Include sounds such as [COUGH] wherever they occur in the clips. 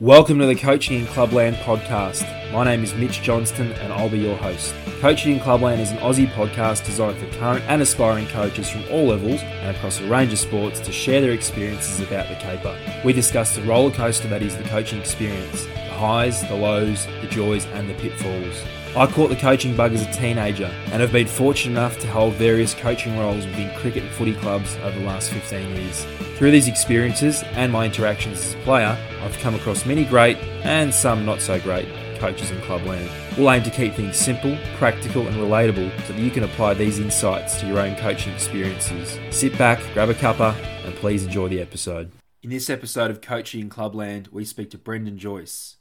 Welcome to the Coaching in Clubland podcast. My name is Mitch Johnston and I'll be your host. Coaching in Clubland is an Aussie podcast designed for current and aspiring coaches from all levels and across a range of sports to share their experiences about the caper. We discuss the roller coaster that is the coaching experience, the highs, the lows, the joys, and the pitfalls. I caught the coaching bug as a teenager and have been fortunate enough to hold various coaching roles within cricket and footy clubs over the last 15 years. Through these experiences and my interactions as a player, I've come across many great and some not so great coaches in clubland. We'll aim to keep things simple, practical, and relatable so that you can apply these insights to your own coaching experiences. Sit back, grab a cuppa, and please enjoy the episode. In this episode of Coaching in Clubland, we speak to Brendan Joyce.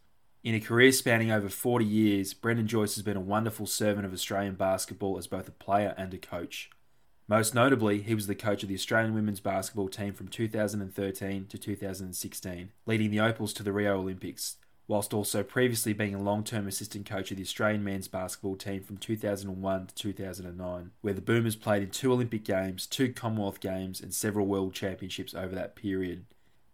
In a career spanning over 40 years, Brendan Joyce has been a wonderful servant of Australian basketball as both a player and a coach. Most notably, he was the coach of the Australian women's basketball team from 2013 to 2016, leading the Opals to the Rio Olympics, whilst also previously being a long term assistant coach of the Australian men's basketball team from 2001 to 2009, where the Boomers played in two Olympic Games, two Commonwealth Games, and several World Championships over that period.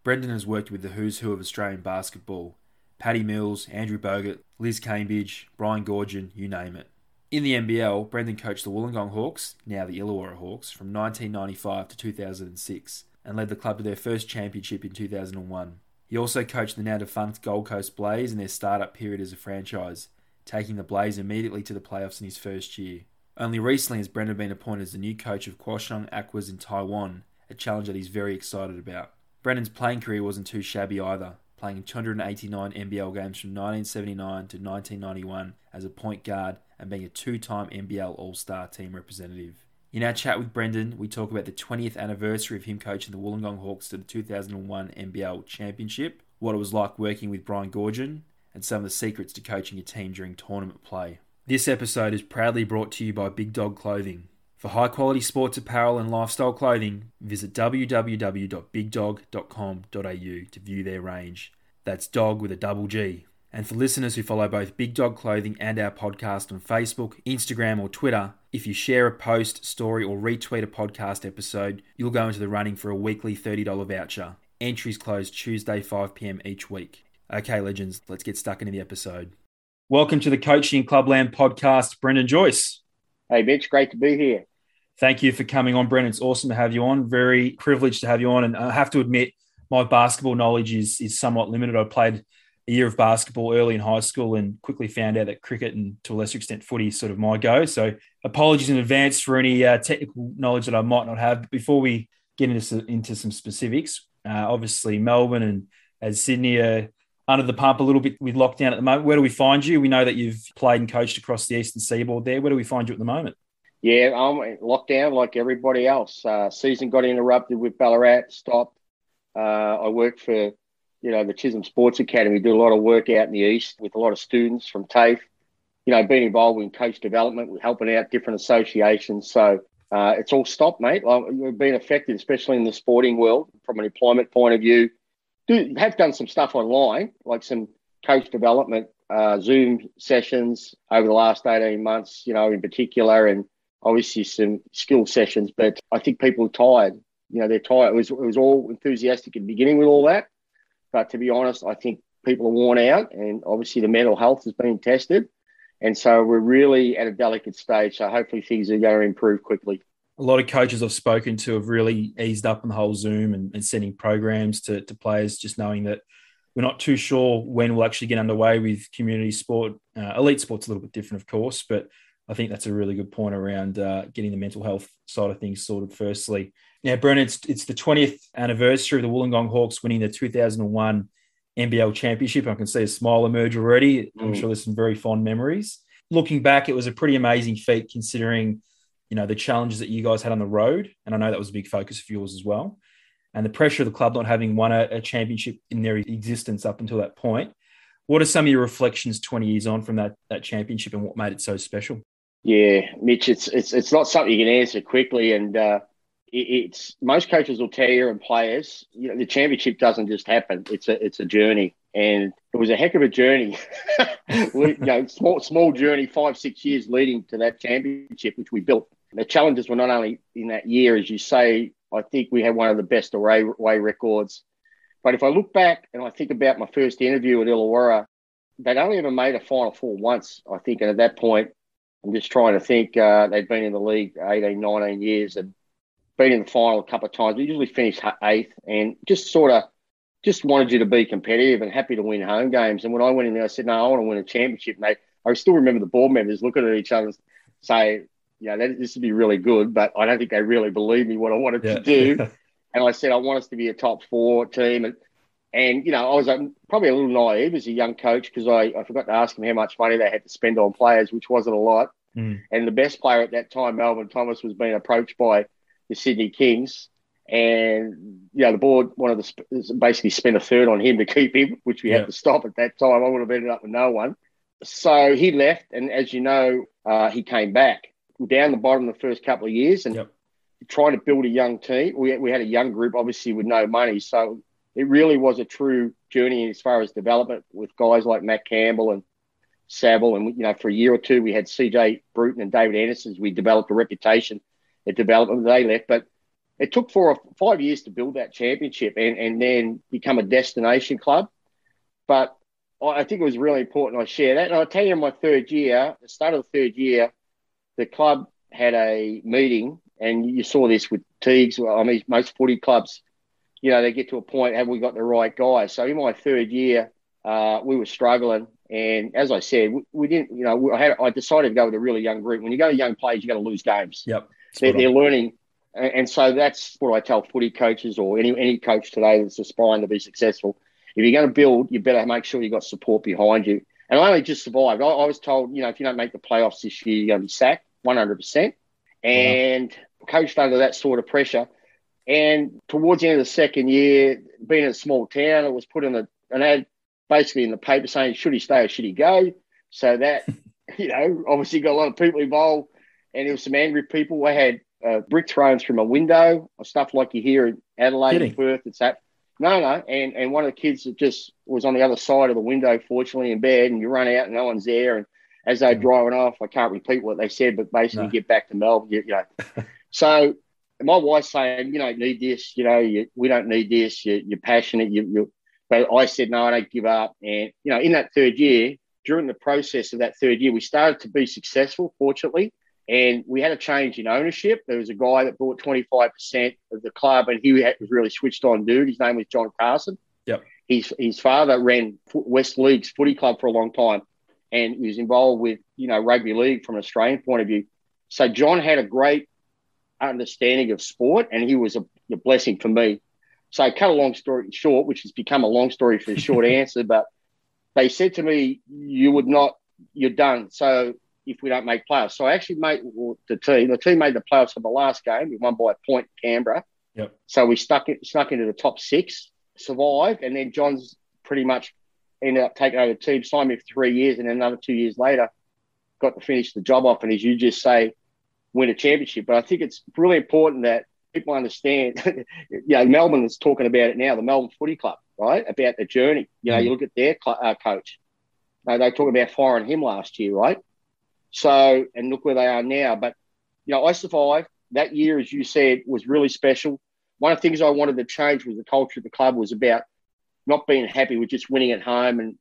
Brendan has worked with the who's who of Australian basketball, Paddy Mills, Andrew Bogut, Liz Cambage, Brian Goorjian, you name it. In the NBL, Brendan coached the Wollongong Hawks, now the Illawarra Hawks, from 1995 to 2006 and led the club to their first championship in 2001. He also coached the now defunct Gold Coast Blaze in their startup period as a franchise, taking the Blaze immediately to the playoffs in his first year. Only recently has Brendan been appointed as the new coach of Kaohsiung Aquas in Taiwan, a challenge that he's very excited about. Brendan's playing career wasn't too shabby either playing 289 NBL games from 1979 to 1991 as a point guard and being a two time NBL All Star team representative. In our chat with Brendan, we talk about the 20th anniversary of him coaching the Wollongong Hawks to the 2001 NBL Championship, what it was like working with Brian Goorjian, and some of the secrets to coaching a team during tournament play. This episode is proudly brought to you by Big Dog Clothing. For high quality sports apparel and lifestyle clothing, visit www.bigdog.com.au to view their range. That's dog with a double G. And for listeners who follow both Big Dog Clothing and our podcast on Facebook, Instagram, or Twitter, if you share a post, story, or retweet a podcast episode, you'll go into the running for a weekly $30 voucher. Entries close Tuesday, 5 pm each week. Okay, legends, let's get stuck into the episode. Welcome to the Coaching Clubland podcast, Brendan Joyce. Hey, Mitch, great to be here. Thank you for coming on, Brendan. It's awesome to have you on. Very privileged to have you on. And I have to admit, my basketball knowledge is is somewhat limited. I played a year of basketball early in high school and quickly found out that cricket and to a lesser extent footy is sort of my go. So apologies in advance for any uh, technical knowledge that I might not have. But before we get into, into some specifics, uh, obviously Melbourne and as Sydney are under the pump a little bit with lockdown at the moment. Where do we find you? We know that you've played and coached across the eastern seaboard there. Where do we find you at the moment? Yeah, I'm um, lockdown like everybody else. Uh, season got interrupted with Ballarat, stopped. Uh, I work for, you know, the Chisholm Sports Academy. Do a lot of work out in the east with a lot of students from TAFE. You know, being involved in coach development, we're helping out different associations. So uh, it's all stopped, mate. We've been affected, especially in the sporting world, from an employment point of view. Do have done some stuff online, like some coach development uh, Zoom sessions over the last eighteen months. You know, in particular, and obviously some skill sessions. But I think people are tired you know, they're tired. It was, it was all enthusiastic at the beginning with all that. But to be honest, I think people are worn out and obviously the mental health has been tested. And so we're really at a delicate stage. So hopefully things are going to improve quickly. A lot of coaches I've spoken to have really eased up on the whole Zoom and, and sending programs to, to players, just knowing that we're not too sure when we'll actually get underway with community sport. Uh, elite sport's a little bit different, of course, but I think that's a really good point around uh, getting the mental health side of things sorted. Firstly, now, Brendan, it's, it's the 20th anniversary of the Wollongong Hawks winning the 2001 NBL Championship. I can see a smile emerge already. I'm mm. sure there's some very fond memories. Looking back, it was a pretty amazing feat considering, you know, the challenges that you guys had on the road, and I know that was a big focus of yours as well, and the pressure of the club not having won a, a championship in their existence up until that point. What are some of your reflections 20 years on from that that championship, and what made it so special? Yeah, Mitch, it's it's it's not something you can answer quickly, and uh, it's most coaches will tell you and players, you know, the championship doesn't just happen. It's a it's a journey, and it was a heck of a journey. [LAUGHS] you know, small small journey, five six years leading to that championship, which we built. The challenges were not only in that year, as you say. I think we had one of the best away, away records But if I look back and I think about my first interview at Illawarra, they'd only ever made a Final Four once, I think. And at that point, I'm just trying to think, uh, they'd been in the league 18, 19 years and been in the final a couple of times. We usually finish eighth and just sort of just wanted you to be competitive and happy to win home games. And when I went in there, I said, no, I want to win a championship. And they, I still remember the board members looking at each other and say, yeah, this would be really good, but I don't think they really believed me what I wanted yeah. to do. [LAUGHS] and I said, I want us to be a top four team. And, and you know, I was um, probably a little naive as a young coach because I, I forgot to ask them how much money they had to spend on players, which wasn't a lot. Mm. And the best player at that time, Melvin Thomas, was being approached by the Sydney Kings and you know the board wanted to basically spend a third on him to keep him, which we had to stop at that time. I would have ended up with no one. So he left, and as you know, uh, he came back down the bottom the first couple of years and yep. trying to build a young team. We, we had a young group, obviously, with no money. So it really was a true journey as far as development with guys like Matt Campbell and Saville. And, you know, for a year or two, we had CJ Bruton and David Anderson. We developed a reputation at development. They left. But it took four or five years to build that championship and, and then become a destination club. But I think it was really important I share that. And I'll tell you, in my third year, the start of the third year, the club had a meeting, and you saw this with Teagues. I mean, most footy clubs, you know, they get to a point, have we got the right guys? So in my third year, uh, we were struggling. And as I said, we, we didn't, you know, I, had, I decided to go with a really young group. When you go to young players, you got to lose games. Yep. They're, they're learning and so that's what I tell footy coaches or any any coach today that's aspiring to be successful. If you're going to build, you better make sure you've got support behind you. And I only just survived. I, I was told, you know, if you don't make the playoffs this year, you're going to be sacked 100%. And wow. coached under that sort of pressure. And towards the end of the second year, being in a small town, it was put in a, an ad basically in the paper saying, should he stay or should he go? So that, [LAUGHS] you know, obviously got a lot of people involved. And there was some angry people. I had uh, brick thrown from a window or stuff like you hear in Adelaide Kidding. and Perth. It's that. No, no. And and one of the kids that just was on the other side of the window, fortunately, in bed, and you run out and no one's there. And as they're mm. driving off, I can't repeat what they said, but basically no. get back to Melbourne. You, you know. [LAUGHS] so my wife's saying, you don't need this. You know, you, we don't need this. You, are passionate. You, you. But I said, no, I don't give up. And you know, in that third year, during the process of that third year, we started to be successful, fortunately. And we had a change in ownership. There was a guy that bought 25% of the club, and he was really switched on dude. His name was John Carson. Yep. His, his father ran West Leagues footy club for a long time, and he was involved with, you know, rugby league from an Australian point of view. So John had a great understanding of sport, and he was a, a blessing for me. So cut a long story short, which has become a long story for a short [LAUGHS] answer, but they said to me, you would not, you're done. So if we don't make playoffs. So I actually made the team. The team made the playoffs for the last game. We won by a point in Canberra. Yep. So we stuck it, snuck into the top six, survived, and then John's pretty much ended up taking over the team, signed me for three years, and then another two years later, got to finish the job off. And as you just say, win a championship. But I think it's really important that people understand. [LAUGHS] you know, Melbourne is talking about it now. The Melbourne Footy Club, right? About the journey. You know, mm. you look at their uh, coach. Uh, they talk about firing him last year, right? So, and look where they are now. But, you know, I survived. That year, as you said, was really special. One of the things I wanted to change was the culture of the club was about not being happy with just winning at home and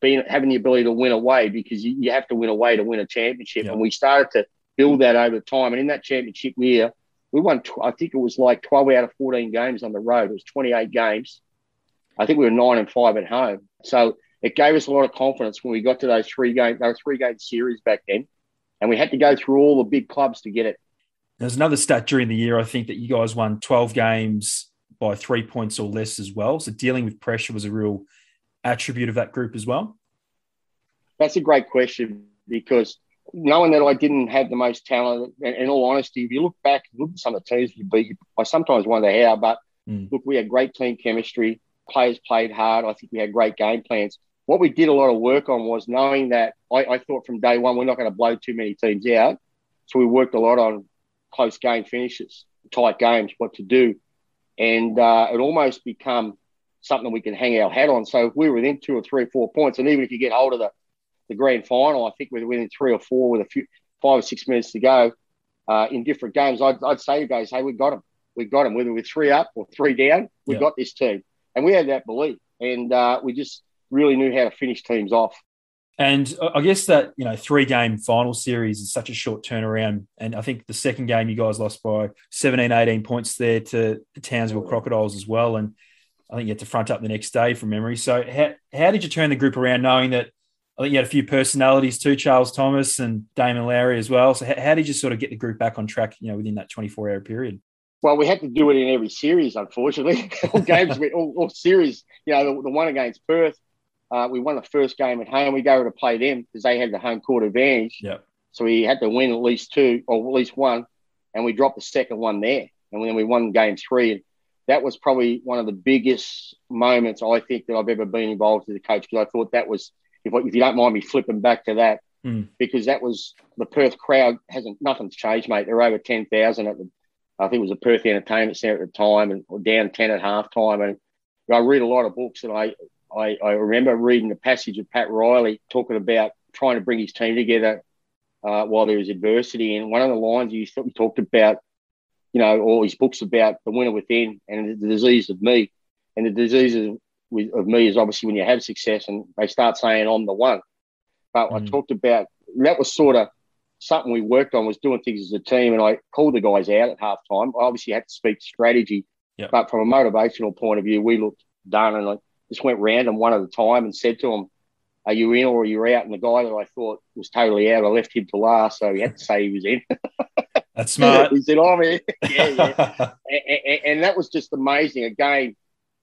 being having the ability to win away because you, you have to win away to win a championship. And we started to build that over time. And in that championship year, we won, I think it was like 12 out of 14 games on the road. It was 28 games. I think we were nine and five at home. So it gave us a lot of confidence when we got to those three game, those three game series back then, and we had to go through all the big clubs to get it. There's another stat during the year. I think that you guys won 12 games by three points or less as well. So dealing with pressure was a real attribute of that group as well. That's a great question because knowing that I didn't have the most talent, and in all honesty, if you look back, look at some of the teams we beat, I sometimes wonder how. But mm. look, we had great team chemistry. Players played hard. I think we had great game plans what we did a lot of work on was knowing that I, I thought from day one we're not going to blow too many teams out. So we worked a lot on close game finishes, tight games, what to do. And uh, it almost become something we can hang our hat on. So if we were within two or three or four points, and even if you get hold of the, the grand final, I think we're within three or four with a few five or six minutes to go uh, in different games, I'd, I'd say to guys, hey, we got them. We got them. Whether we're three up or three down, we yeah. got this team. and we had that belief, and uh, we just really knew how to finish teams off. And I guess that, you know, three game final series is such a short turnaround. And I think the second game you guys lost by 17, 18 points there to the Townsville Crocodiles as well. And I think you had to front up the next day from memory. So how, how did you turn the group around knowing that I think you had a few personalities too, Charles Thomas and Damon Lowry as well. So how, how did you sort of get the group back on track, you know, within that 24 hour period? Well, we had to do it in every series, unfortunately. [LAUGHS] all games, [LAUGHS] all, all, series. You know, the, the one against Perth, uh, we won the first game at home. We go to play them because they had the home court advantage. Yeah. So we had to win at least two or at least one, and we dropped the second one there, and then we won game three. And that was probably one of the biggest moments I think that I've ever been involved as a coach because I thought that was, if, if you don't mind me flipping back to that, mm. because that was the Perth crowd hasn't nothing's changed, mate. They're over ten thousand at the I think it was a Perth Entertainment Centre at the time, and or down ten at half time. And I read a lot of books, and I, I, I remember reading the passage of Pat Riley talking about trying to bring his team together uh, while there was adversity. And one of the lines he talked about, you know, all his books about the winner within and the disease of me. And the disease of, of me is obviously when you have success and they start saying I'm the one. But mm. I talked about that was sort of something we worked on was doing things as a team, and I called the guys out at halftime. I obviously had to speak strategy, yep. but from a motivational point of view, we looked done, and I just went random one at a time and said to them, "Are you in or are you out?" And the guy that I thought was totally out, I left him to last, so he had to say he was in. [LAUGHS] That's smart. he said, "I'm in." [LAUGHS] yeah, yeah. and, and, and that was just amazing. Again,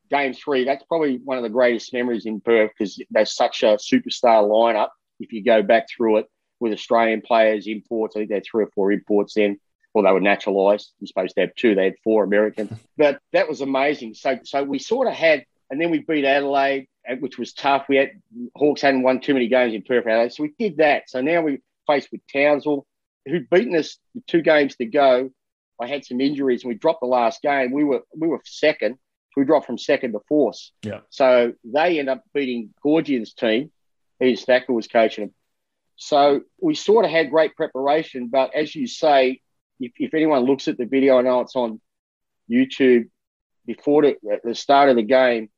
game three, that's probably one of the greatest memories in Perth because there's such a superstar lineup. If you go back through it, with Australian players, imports. I think they had three or four imports then. Well, they were naturalised. You're supposed to have two. They had four Americans. [LAUGHS] but that was amazing. So, so we sort of had, and then we beat Adelaide, uh, which was tough. We had Hawks hadn't won too many games in Perth Adelaide, so we did that. So now we faced with Townsville, who'd beaten us with two games to go. I had some injuries, and we dropped the last game. We were we were second. So we dropped from second to fourth. Yeah. So they end up beating Goorjian's team. Ian Stacker was coaching them. So we sort of had great preparation, but as you say, if, if anyone looks at the video, I know it's on YouTube. Before the, the start of the game,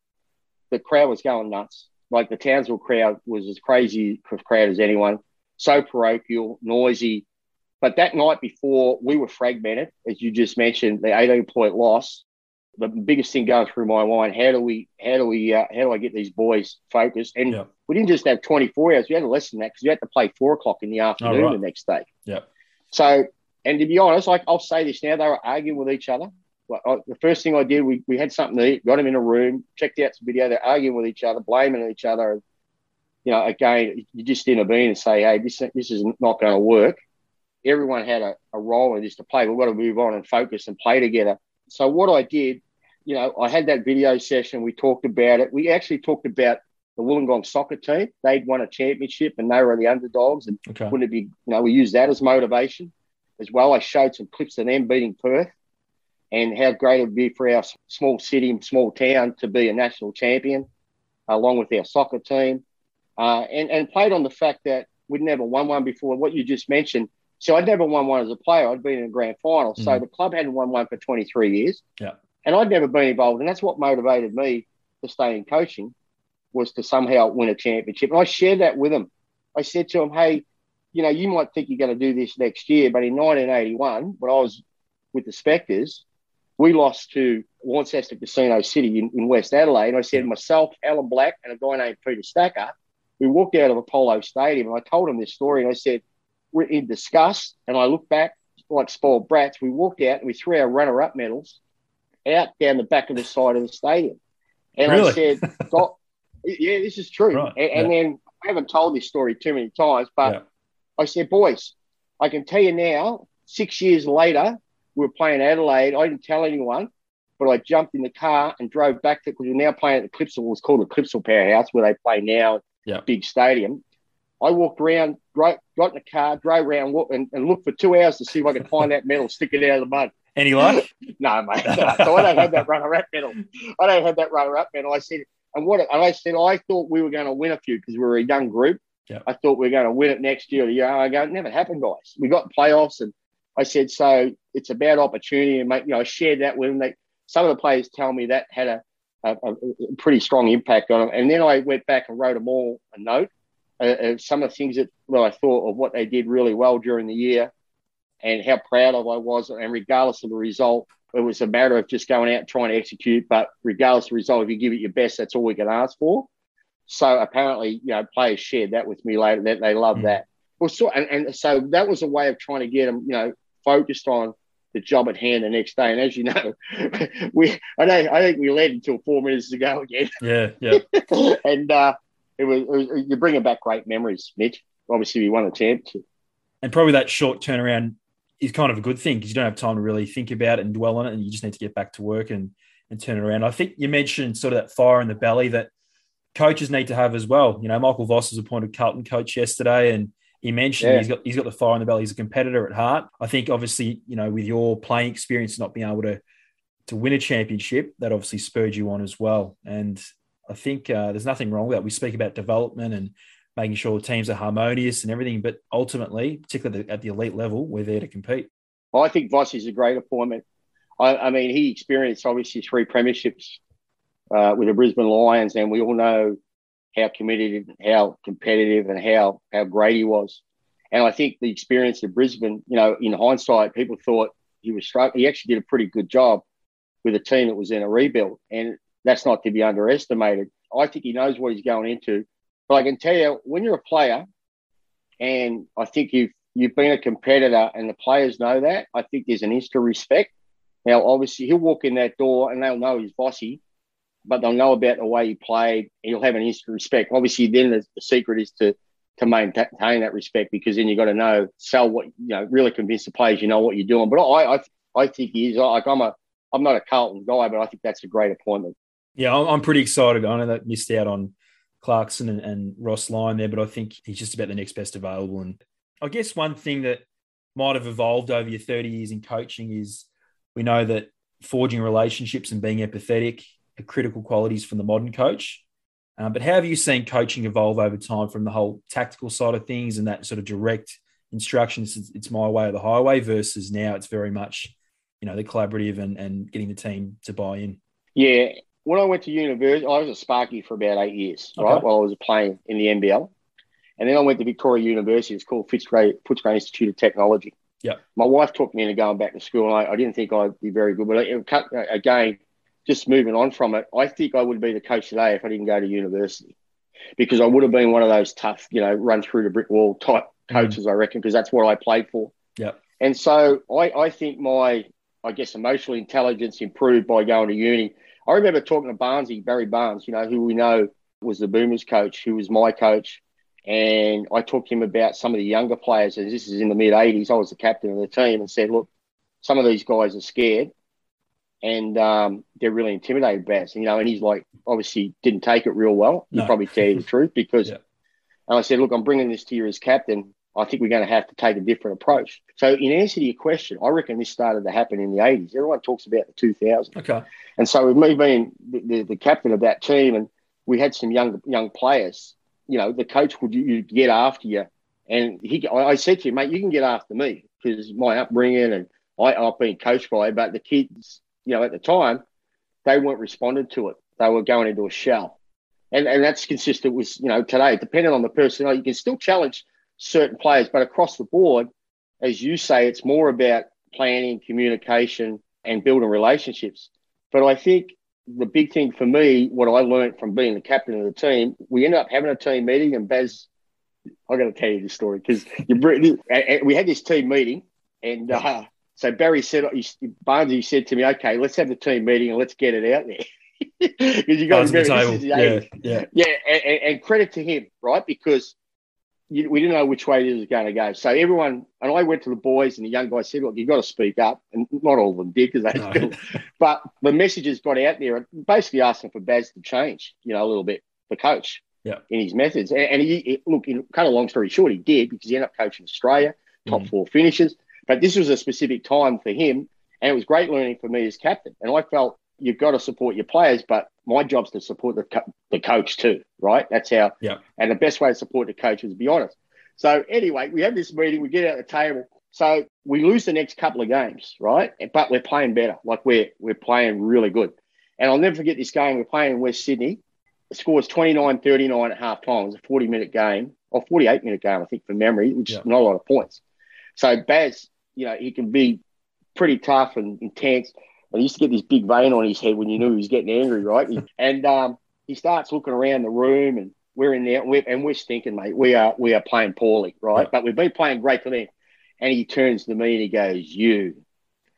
the crowd was going nuts. Like the Townsville crowd was as crazy a crowd as anyone. So parochial, noisy. But that night before, we were fragmented, as you just mentioned, the 18 point loss the biggest thing going through my mind how do we how do we uh, how do I get these boys focused? And yeah. we didn't just have 24 hours; we had less than that because you had to play four o'clock in the afternoon oh, right. the next day. Yeah. So, and to be honest, like I'll say this now, they were arguing with each other. Like, I, the first thing I did, we, we had something to eat, got them in a room, checked out some video. They're arguing with each other, blaming each other. You know, again, you just intervene and say, "Hey, this this is not going to work." Everyone had a, a role in this to play. We've got to move on and focus and play together so what I did, you know, I had that video session. We talked about it. We actually talked about the Wollongong soccer team. They'd won a championship and they were the underdogs. And okay. wouldn't it be, you know, we used that as motivation as well. I showed some clips of them beating Perth and how great it would be for our small city and small town to be a national champion along with our soccer team. Uh, and, and played on the fact that we'd never won one before. What you just mentioned, so I'd never won one as a player. I'd been in a grand final. Mm. So the club hadn't won one for 23 years. Yeah. And I'd never been involved. And that's what motivated me to stay in coaching was to somehow win a championship. And I shared that with them. I said to them, hey, you know, you might think you're going to do this next year, but in 1981, when I was with the Spectres, we lost to Launceston Casino City in, in West Adelaide. And I said, myself, Alan Black, and a guy named Peter Stacker, we walked out of Apollo Stadium and I told him this story. And I said, we're in disgust. And I look back like spoiled brats. We walked out and we threw our runner up medals out down the back of the side of the stadium. And really? I said, yeah, this is true. Right. And, and then I haven't told this story too many times, but yeah. I said, boys, I can tell you now, six years later, we were playing Adelaide. I didn't tell anyone, but I jumped in the car and drove back to because we're now playing at the Clipsal. It was called the Clipsal Powerhouse, where they play now, big stadium. I walked around, got in the car, drove around, and, and looked for two hours to see if I could find that medal, stick it out of the mud. Any luck? [LAUGHS] no, mate. No. So I don't have that runner-up medal. I don't have that runner-up medal. I said, and what? And I said, I thought we were going to win a few because we were a young group. Yeah. I thought we were going to win it next year. Yeah, I go, it never happened, guys. We got playoffs, and I said, so it's about opportunity, and make you know, I shared that with them. They, some of the players tell me that had a a, a, pretty strong impact on them. And then I went back and wrote them all a note uh, some of the things that well, I thought of what they did really well during the year and how proud of I was. And regardless of the result, it was a matter of just going out and trying to execute. But regardless of the result, if you give it your best, that's all we can ask for. So apparently, you know, players shared that with me later that they love mm. that. Well, so and, and so that was a way of trying to get them, you know, focused on the job at hand the next day. And as you know, [LAUGHS] we I know I think we led until four minutes to go again. Yeah, yeah. [LAUGHS] and uh, it was, it was you're bringing back great memories, Mitch. Obviously, we won the championship, and probably that short turnaround is kind of a good thing because you don't have time to really think about it and dwell on it, and you just need to get back to work and and turn it around. I think you mentioned sort of that fire in the belly that coaches need to have as well. You know, Michael Voss was appointed Carlton coach yesterday, and he mentioned yeah. he's got he's got the fire in the belly. He's a competitor at heart. I think obviously, you know, with your playing experience, not being able to to win a championship, that obviously spurred you on as well. And I think uh, there's nothing wrong with that. We speak about development and making sure teams are harmonious and everything, but ultimately, particularly at the elite level, we're there to compete. I think Voss is a great appointment. I, I mean, he experienced obviously three premierships uh, with the Brisbane Lions, and we all know how committed, how competitive, and how how great he was. And I think the experience of Brisbane, you know, in hindsight, people thought he was struggling. He actually did a pretty good job with a team that was in a rebuild. And that's not to be underestimated. I think he knows what he's going into. But I can tell you, when you're a player, and I think you've you've been a competitor, and the players know that, I think there's an instant respect. Now, obviously, he'll walk in that door, and they'll know he's Vossy, but they'll know about the way he played, and you'll have an instant respect. Obviously, then the, the secret is to to maintain that respect because then you've got to know sell what you know, really convince the players you know what you're doing. But I I, I think he is like I'm a I'm not a Carlton guy, but I think that's a great appointment. Yeah, I'm pretty excited. I know that missed out on Clarkson and, and Ross Lyon there, but I think he's just about the next best available. And I guess one thing that might have evolved over your 30 years in coaching is we know that forging relationships and being empathetic critical qualities from the modern coach. Um, but how have you seen coaching evolve over time from the whole tactical side of things and that sort of direct instructions? It's, it's my way or the highway versus now it's very much, you know, the collaborative and, and getting the team to buy in. Yeah, when I went to university, I was a Sparky for about eight years, okay. right, while I was playing in the NBL. And then I went to Victoria University. It's called Footscray, Footscray Institute of Technology. Yeah. My wife talked me into going back to school, and I, I didn't think I'd be very good. But it, again, just moving on from it, I think I would be the coach today if I didn't go to university because I would have been one of those tough, you know, run through the brick wall type mm. coaches, mm. I reckon, because that's what I played for. Yeah. And so I, I think my, I guess, emotional intelligence improved by going to uni. I remember talking to Barnesy, Barry Barnes, you know, who we know was the Boomers coach, who was my coach. And I talked to him about some of the younger players, and this is in the mid 80s. I was the captain of the team and said, look, some of these guys are scared and um, they're really intimidated by us. You know, and he's like, obviously didn't take it real well. No. He probably tell you the truth because, [LAUGHS] yeah. and I said, look, I'm bringing this to you as captain. I think we're going to have to take a different approach. So, in answer to your question, I reckon this started to happen in the 80s. Everyone talks about the 2000s. Okay. And so, with me being the, the, the, captain of that team, and we had some young young players, you know, the coach would you get after you. And he, I said to him, mate, you can get after me because my upbringing and I, I've been coached by, but the kids, you know, at the time, they weren't responding to it. They were going into a shell. And, and that's consistent with, you know, today, depending on the personnel, you can still challenge certain players, but across the board, as you say, it's more about planning, communication, and building relationships. But I think the big thing for me, what I learned from being the captain of the team, we ended up having a team meeting, and Baz, I got to tell you this story because you we had this team meeting, and uh, so Barry said, Barnesy said to me, "Okay, let's have the team meeting and let's get it out there." [LAUGHS] Because you got to remember, yeah, yeah, yeah, and, and, credit to him, right? Because you, we didn't know which way this was going to go. So everyone, and I went to the boys, and the young guys said, "Look, you've got to speak up." And not all of them did because they no. still, [LAUGHS] but the messages got out there, basically asking for Baz to change, you know, a little bit the coach, yeah, in his methods. And, and he, he, look, in kind of long story short, he did because he ended up coaching Australia, top mm. four finishes. But this was a specific time for him, and it was great learning for me as captain. And I felt you've got to support your players, but my job's to support the, co- the coach too, right? That's how. Yeah. And the best way to support the coach is to be honest. So anyway, we have this meeting, we get out the table. So we lose the next couple of games, right? But we're playing better. Like we're we're playing really good. And I'll never forget this game. We're playing in West Sydney. The score was 29 39 at half time. It was a 40 minute game, or 48 minute game, I think, from memory, which yeah. is not a lot of points. So Baz, you know, he can be pretty tough and intense. And he used to get this big vein on his head when you knew he was getting angry, right? [LAUGHS] and um, he starts looking around the room and we're in there and we're, and we're stinking, mate. We are we are playing poorly, right? Yeah. But we've been playing great for them. And he turns to me and he goes, "You,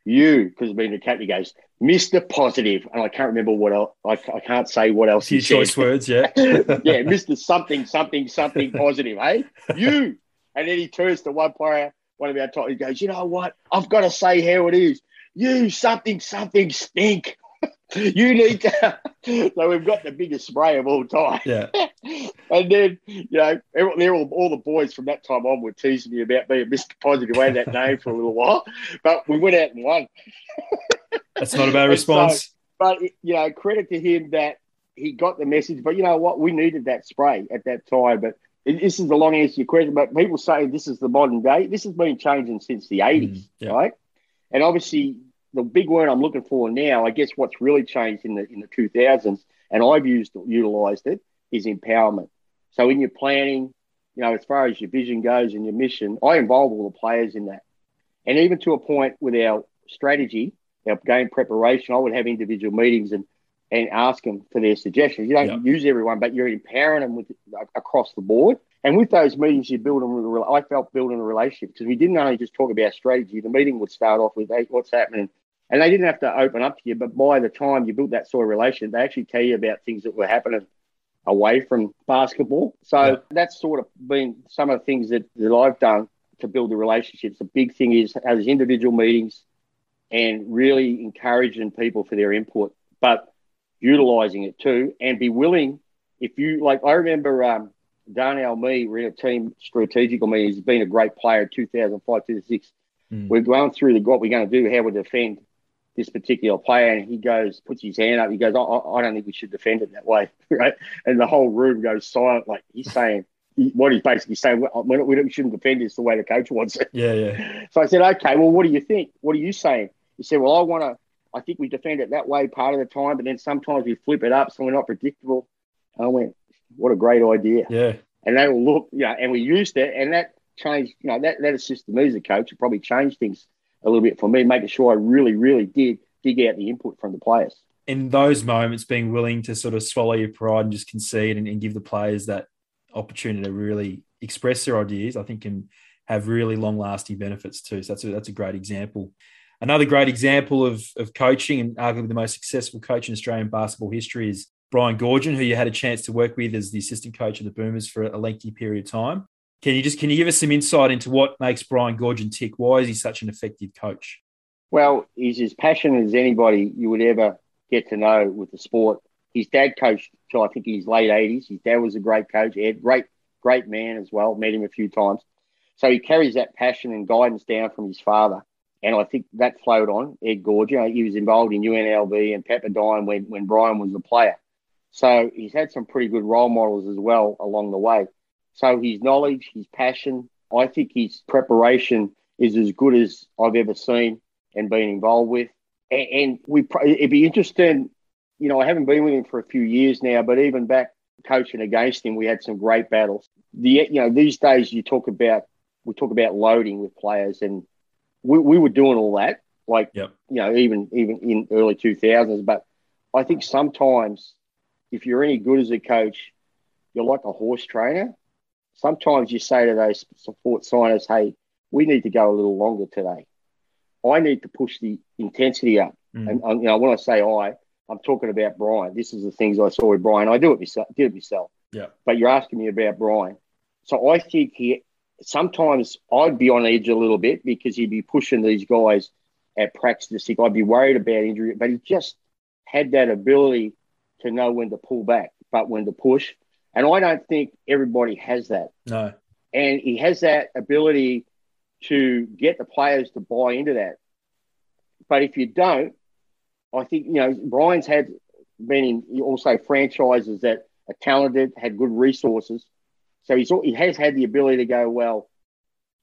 you," because being the captain, he goes, "Mister Positive," and I can't remember what else. I, I can't say what else. Few choice words, yeah, [LAUGHS] yeah, [LAUGHS] Mister Something Something Something Positive, hey, you. And then he turns to one player, one of our top. He goes, "You know what? I've got to say how it is. You something something stink." [LAUGHS] you need to. [LAUGHS] so we've got the biggest spray of all time. Yeah. [LAUGHS] and then, you know, they're all, all the boys from that time on were teasing me about being Mr. Positive. I had that name for a little while, but we went out and won. That's not a bad response. So, but, you know, credit to him that he got the message. But you know what? We needed that spray at that time. But this is the long answer to your question. But people say this is the modern day. This has been changing since the 80s, mm, yeah. right? And obviously, the big word I'm looking for now, I guess what's really changed in the in the 2000s, and I've used utilized it, is empowerment. So in your planning, you know, as far as your vision goes and your mission, I involve all the players in that, and even to a point with our strategy, our game preparation, I would have individual meetings and and ask them for their suggestions. You don't yeah. use everyone, but you're empowering them with across the board. And with those meetings, you build them. With I felt building a relationship because we didn't only just talk about strategy. The meeting would start off with, "Hey, what's happening? And they didn't have to open up to you, but by the time you built that sort of relation, they actually tell you about things that were happening away from basketball. So yeah. that's sort of been some of the things that, that I've done to build the relationships. The big thing is as individual meetings and really encouraging people for their input, but utilizing it too and be willing. If you like, I remember um, Darnell Mee, we're in a team strategical meeting. He's been a great player 2005, 2006. Mm. We're going through the what we're going to do, how we defend this particular player, and he goes, puts his hand up. He goes, I, I don't think we should defend it that way, [LAUGHS] right? And the whole room goes silent, like he's saying what he's basically saying. We, we shouldn't defend this the way the coach wants it. Yeah, yeah. [LAUGHS] So I said, okay, well, what do you think? What are you saying? He said, well, I want to. I think we defend it that way part of the time, but then sometimes we flip it up so we're not predictable. I went, what a great idea. Yeah. And they will look, yeah, and we used it, and that changed, you know, that, that assisted me as a coach. It probably changed things a little bit for me, making sure I really, really did dig out the input from the players. In those moments, being willing to sort of swallow your pride and just concede and, and give the players that opportunity to really express their ideas, I think can have really long lasting benefits too. So that's a, that's a great example. Another great example of, of coaching and arguably the most successful coach in Australian basketball history is Brian Goorjian, who you had a chance to work with as the assistant coach of the Boomers for a lengthy period of time. Can you just can you give us some insight into what makes Brian Goorjian tick? Why is he such an effective coach? Well, he's as passionate as anybody you would ever get to know with the sport. His dad coached till I think his late eighties. His dad was a great coach, Ed, great, great man as well. Met him a few times. So he carries that passion and guidance down from his father. And I think that flowed on Ed Goorjian. He was involved in UNLV and Pepperdine when, when Brian was a player. So he's had some pretty good role models as well along the way. So his knowledge, his passion, I think his preparation is as good as I've ever seen and been involved with. And, and we it'd be interesting, you know, I haven't been with him for a few years now, but even back coaching against him, we had some great battles. The you know these days you talk about we talk about loading with players, and we, we were doing all that, like yep. you know even even in early two thousands. But I think sometimes if you're any good as a coach, you're like a horse trainer sometimes you say to those sports scientists, hey, we need to go a little longer today. I need to push the intensity up. Mm. And, um, you know, when I say I, I'm talking about Brian. This is the things I saw with Brian. I do it myself, did it myself. Yeah. But you're asking me about Brian. So I think he sometimes I'd be on edge a little bit because he'd be pushing these guys at practice. I'd be worried about injury, but he just had that ability to know when to pull back, but when to push. And I don't think everybody has that. No. And he has that ability to get the players to buy into that. But if you don't, I think, you know, Brian's had been in also franchises that are talented, had good resources. So he's he has had the ability to go, well,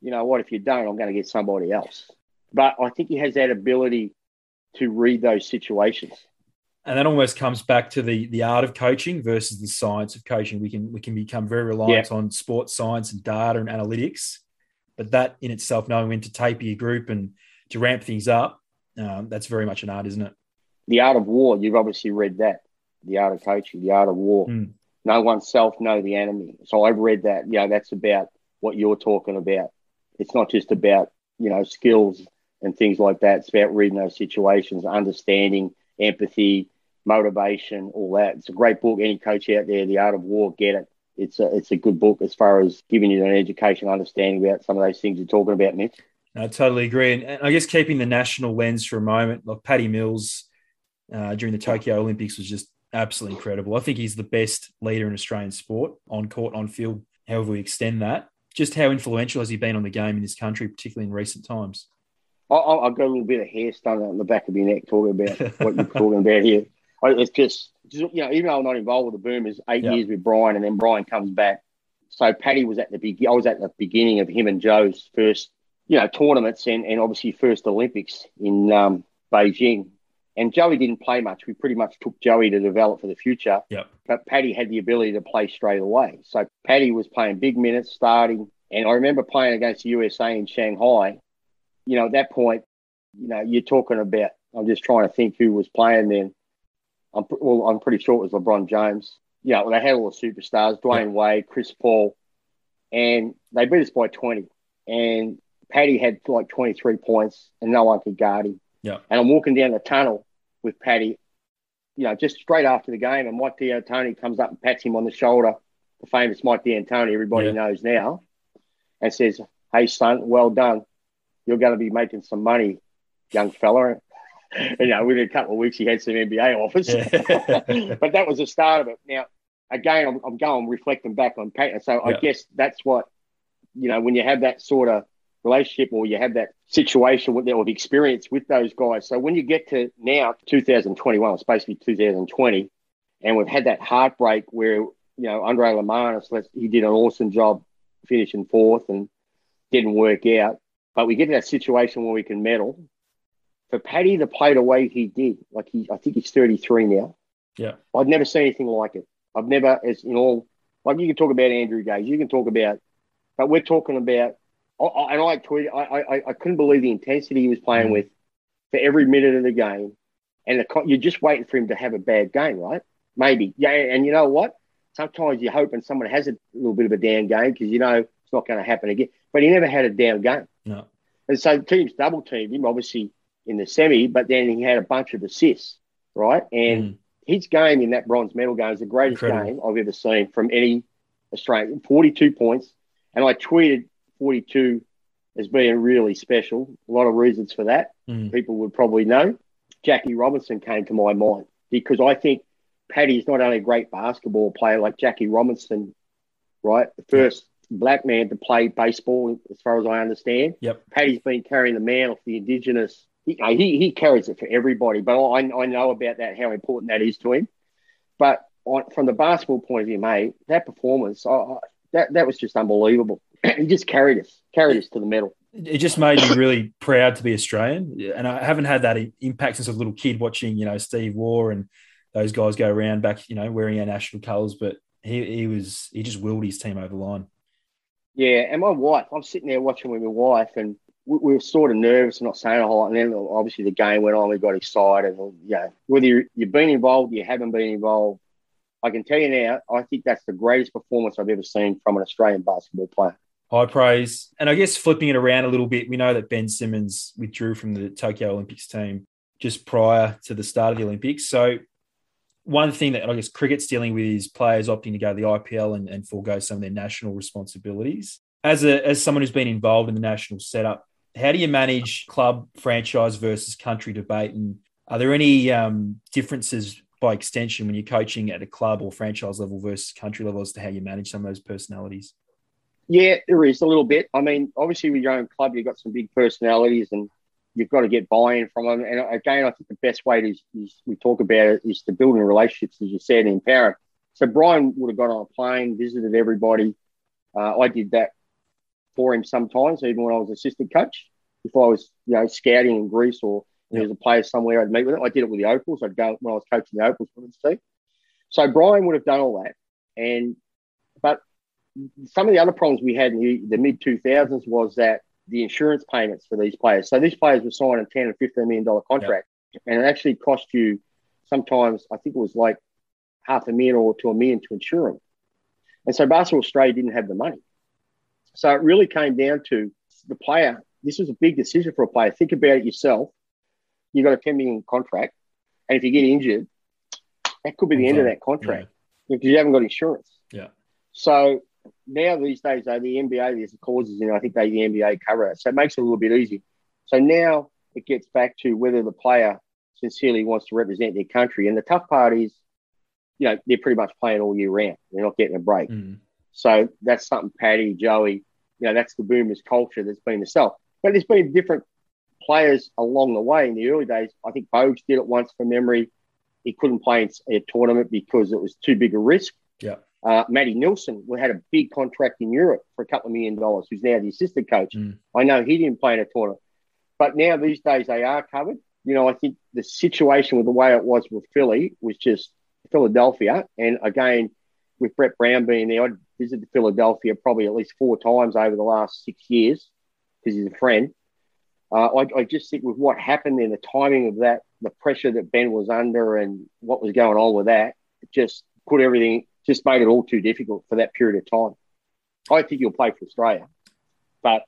you know what, if you don't, I'm going to get somebody else. But I think he has that ability to read those situations. and that almost comes back to the the art of coaching versus the science of coaching. We can we can become very reliant yeah. on sports science and data and analytics, but that in itself, knowing when to taper your group and to ramp things up, um, that's very much an art, isn't it? The art of war. You've obviously read that. The art of coaching. The art of war. Mm. Know oneself, know the enemy. So I've read that. You know, that's about what you're talking about. It's not just about you know skills and things like that. It's about reading those situations, understanding empathy, motivation, all that. It's a great book. Any coach out there, The Art of War, get it. It's a it's a good book as far as giving you an education, understanding about some of those things you're talking about, Mitch. I totally agree, and, and I guess keeping the national lens for a moment, like Paddy Mills uh, during the Tokyo Olympics was just absolutely incredible. I think he's the best leader in Australian sport on court, on field, however we extend that. Just how influential has he been on the game in this country, particularly in recent times? I, have got a little bit of hair standing on the back of your neck talking about what you're talking about here. It's just, just, you know, even though I'm not involved with the Boomers, eight years with Brian, and then Brian comes back. So Paddy was at the big. I was at the beginning of him and Joe's first, you know, tournaments and, and obviously first Olympics in um, Beijing. And Joey didn't play much. We pretty much took Joey to develop for the future. Yep. But Paddy had the ability to play straight away. So Paddy was playing big minutes, starting. And I remember playing against the USA in Shanghai. You know, at that point, you know, you're talking about. I'm just trying to think who was playing then. I'm well, I'm pretty sure it was LeBron James. Yeah, well, they had all the superstars: Dwyane. Wade, Chris Paul, and they beat us by 20. And Paddy had like 23 points, and no one could guard him. Yeah. And I'm walking down the tunnel with Paddy, you know, just straight after the game, and Mike D'Antoni comes up and pats him on the shoulder, the famous Mike D'Antoni, everybody yeah. knows now, and says, "Hey son, well done. You're going to be making some money, young fella." And, [LAUGHS] you know, within a couple of weeks, he had some NBA offers. Yeah. [LAUGHS] but that was the start of it. Now, again, I'm, I'm going reflecting back on Pat. So yeah. I guess that's what, you know, when you have that sort of relationship or you have that situation with, of experience with those guys. So when you get to now, 2021, it's basically 2020, and we've had that heartbreak where, you know, Andre Lemanis, he did an awesome job finishing fourth and didn't work out. But we get to that situation where we can medal for Paddy to play the way he did, like he, I think he's 33 now. Yeah. I've never seen anything like it. I've never, as in all, like you can talk about Andrew Gaze, you can talk about, but we're talking about, I, I, and I tweeted, I, I, I couldn't believe the intensity he was playing mm. with for every minute of the game. And the, you're just waiting for him to have a bad game, right? Maybe. Yeah. And you know what? Sometimes you're hoping someone has a little bit of a down game because you know it's not going to happen again. But he never had a down game. No. And so teams double teamed him. Obviously, in the semi, but then he had a bunch of assists, right? And mm. his game in that bronze medal game is the greatest Incredible. game I've ever seen from any Australian. 42 points. And I tweeted 42 as being really special. A lot of reasons for that. Mm. People would probably know. Jackie Robinson came to my mind because I think Paddy's not only a great basketball player like Jackie Robinson, right? The first yeah. black man to play baseball, as far as I understand. Yep. Paddy's been carrying the mantle for the Indigenous he, he, he carries it for everybody, but I, I know about that, how important that is to him. But on, from the basketball point of view, mate, that performance, I, that, that was just unbelievable. He [CLEARS THROAT] just carried us, carried us to the medal. It just made me really proud to be Australian. And I haven't had that impact since I was a little kid watching, you know, Steve Waugh and those guys go around back, you know, wearing our national colours. But he, he was, he just willed his team over the line. Yeah. And my wife, I'm sitting there watching with my wife and we, we, were sort of nervous, and not saying a whole lot. And then obviously the game went on, we got excited. And, yeah, whether you have been involved, you haven't been involved, I can tell you now, I think that's the greatest performance I've ever seen from an Australian basketball player. High praise. And I guess flipping it around a little bit, we know that Ben Simmons withdrew from the Tokyo Olympics team just prior to the start of the Olympics. So one thing that I guess cricket's dealing with is players opting to go to the IPL and, and forego some of their national responsibilities. As a as someone who's been involved in the national setup, how do you manage club franchise versus country debate? And are there any um, differences by extension when you're coaching at a club or franchise level versus country level as to how you manage some of those personalities? Yeah, there is a little bit. I mean, obviously with your own club, you've got some big personalities and you've got to get buy-in from them. And again, I think the best way to is we talk about it is to building relationships, as you said, in power. So Brian would have got on a plane, visited everybody. Uh, I did that for him sometimes, even when I was assistant coach. If I was, you know, scouting in Greece or There was a player somewhere I'd meet with him. I did it with the Opals. I'd go when I was coaching the Opals women's team. So Brian would have done all that. And but some of the other problems we had in the, the mid 2000s was that the insurance payments for these players. So these players were signing 10 and 15 million dollar contract, yep. and it actually cost you sometimes I think it was like half a million or to a million to insure them. And so Basketball Australia didn't have the money. So it really came down to the player. This was a big decision for a player. Think about it yourself. You've got a 10 million contract, and if you get injured, that could be the end of mm-hmm. that contract yeah. because you haven't got insurance. Yeah. So now these days, though, the NBA, there's clauses and I think they the NBA cover it. So it makes it a little bit easier. So now it gets back to whether the player sincerely wants to represent their country. And the tough part is, you know, they're pretty much playing all year round. They're not getting a break. Mm. So that's something Paddy, Joey, you know, that's the Boomers culture that's been the self. But there's been different players along the way in the early days. I think Bogues did it once from memory. He couldn't play in a tournament because it was too big a risk. Yeah. Uh, Matty Nielsen we had a big contract in Europe for a couple of million dollars, who's now the assistant coach. Mm. I know he didn't play in a tournament. But now these days they are covered. You know, I think the situation with the way it was with Philly was just Philadelphia. And again, with Brett Brown being there, I visited Philadelphia probably at least four times over the last six years because he's a friend. Uh, I, I, just think with what happened and the timing of that, the pressure that Ben was under and what was going on with that, just put everything, just made it all too difficult for that period of time. I think he'll play for Australia, but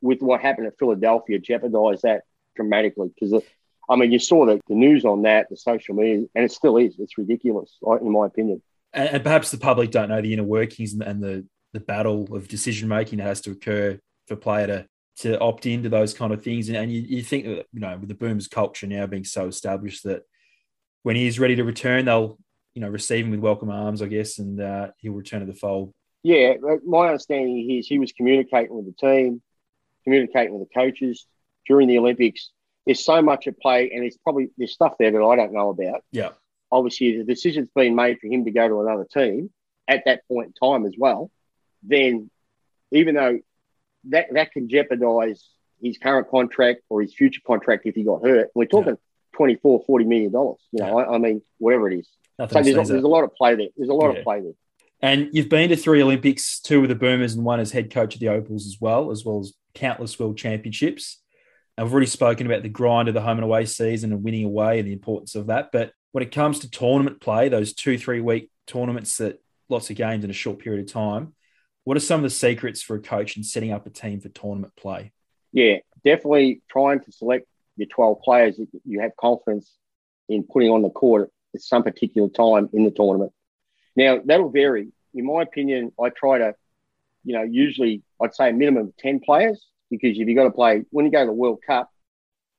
with what happened at Philadelphia, jeopardised that dramatically because, I mean, you saw the, the news on that, the social media, and it still is. It's ridiculous, in my opinion. And, and perhaps the public don't know the inner workings and, and the, the battle of decision making that has to occur for player to to opt into those kind of things. And, and you, you think you know, with the Boomers culture now being so established that when he is ready to return, they'll, you know, receive him with welcome arms, I guess, and uh, he'll return to the fold. Yeah, my understanding is he was communicating with the team, communicating with the coaches during the Olympics. There's so much at play, and there's probably there's stuff there that I don't know about. Yeah. Obviously, the decision's been made for him to go to another team at that point in time as well. Then, even though that that can jeopardize his current contract or his future contract if he got hurt. We're talking yeah. 24, 40 million dollars. You know, yeah. I, I, mean, whatever it is. Nothing so there's, there's a lot of play there. There's a lot yeah. of play there. And you've been to three Olympics, two with the Boomers and one as head coach of the Opals as well, as well as countless world championships. We've already spoken about the grind of the home and away season and winning away and the importance of that. But when it comes to tournament play, those two, three week tournaments that lots of games in a short period of time, what are some of the secrets for a coach in setting up a team for tournament play? Yeah, definitely trying to select your 12 players that you have confidence in putting on the court at some particular time in the tournament. Now, that'll vary. In my opinion, I try to, you know, usually I'd say a minimum of 10 players because if you've got to play, when you go to the World Cup,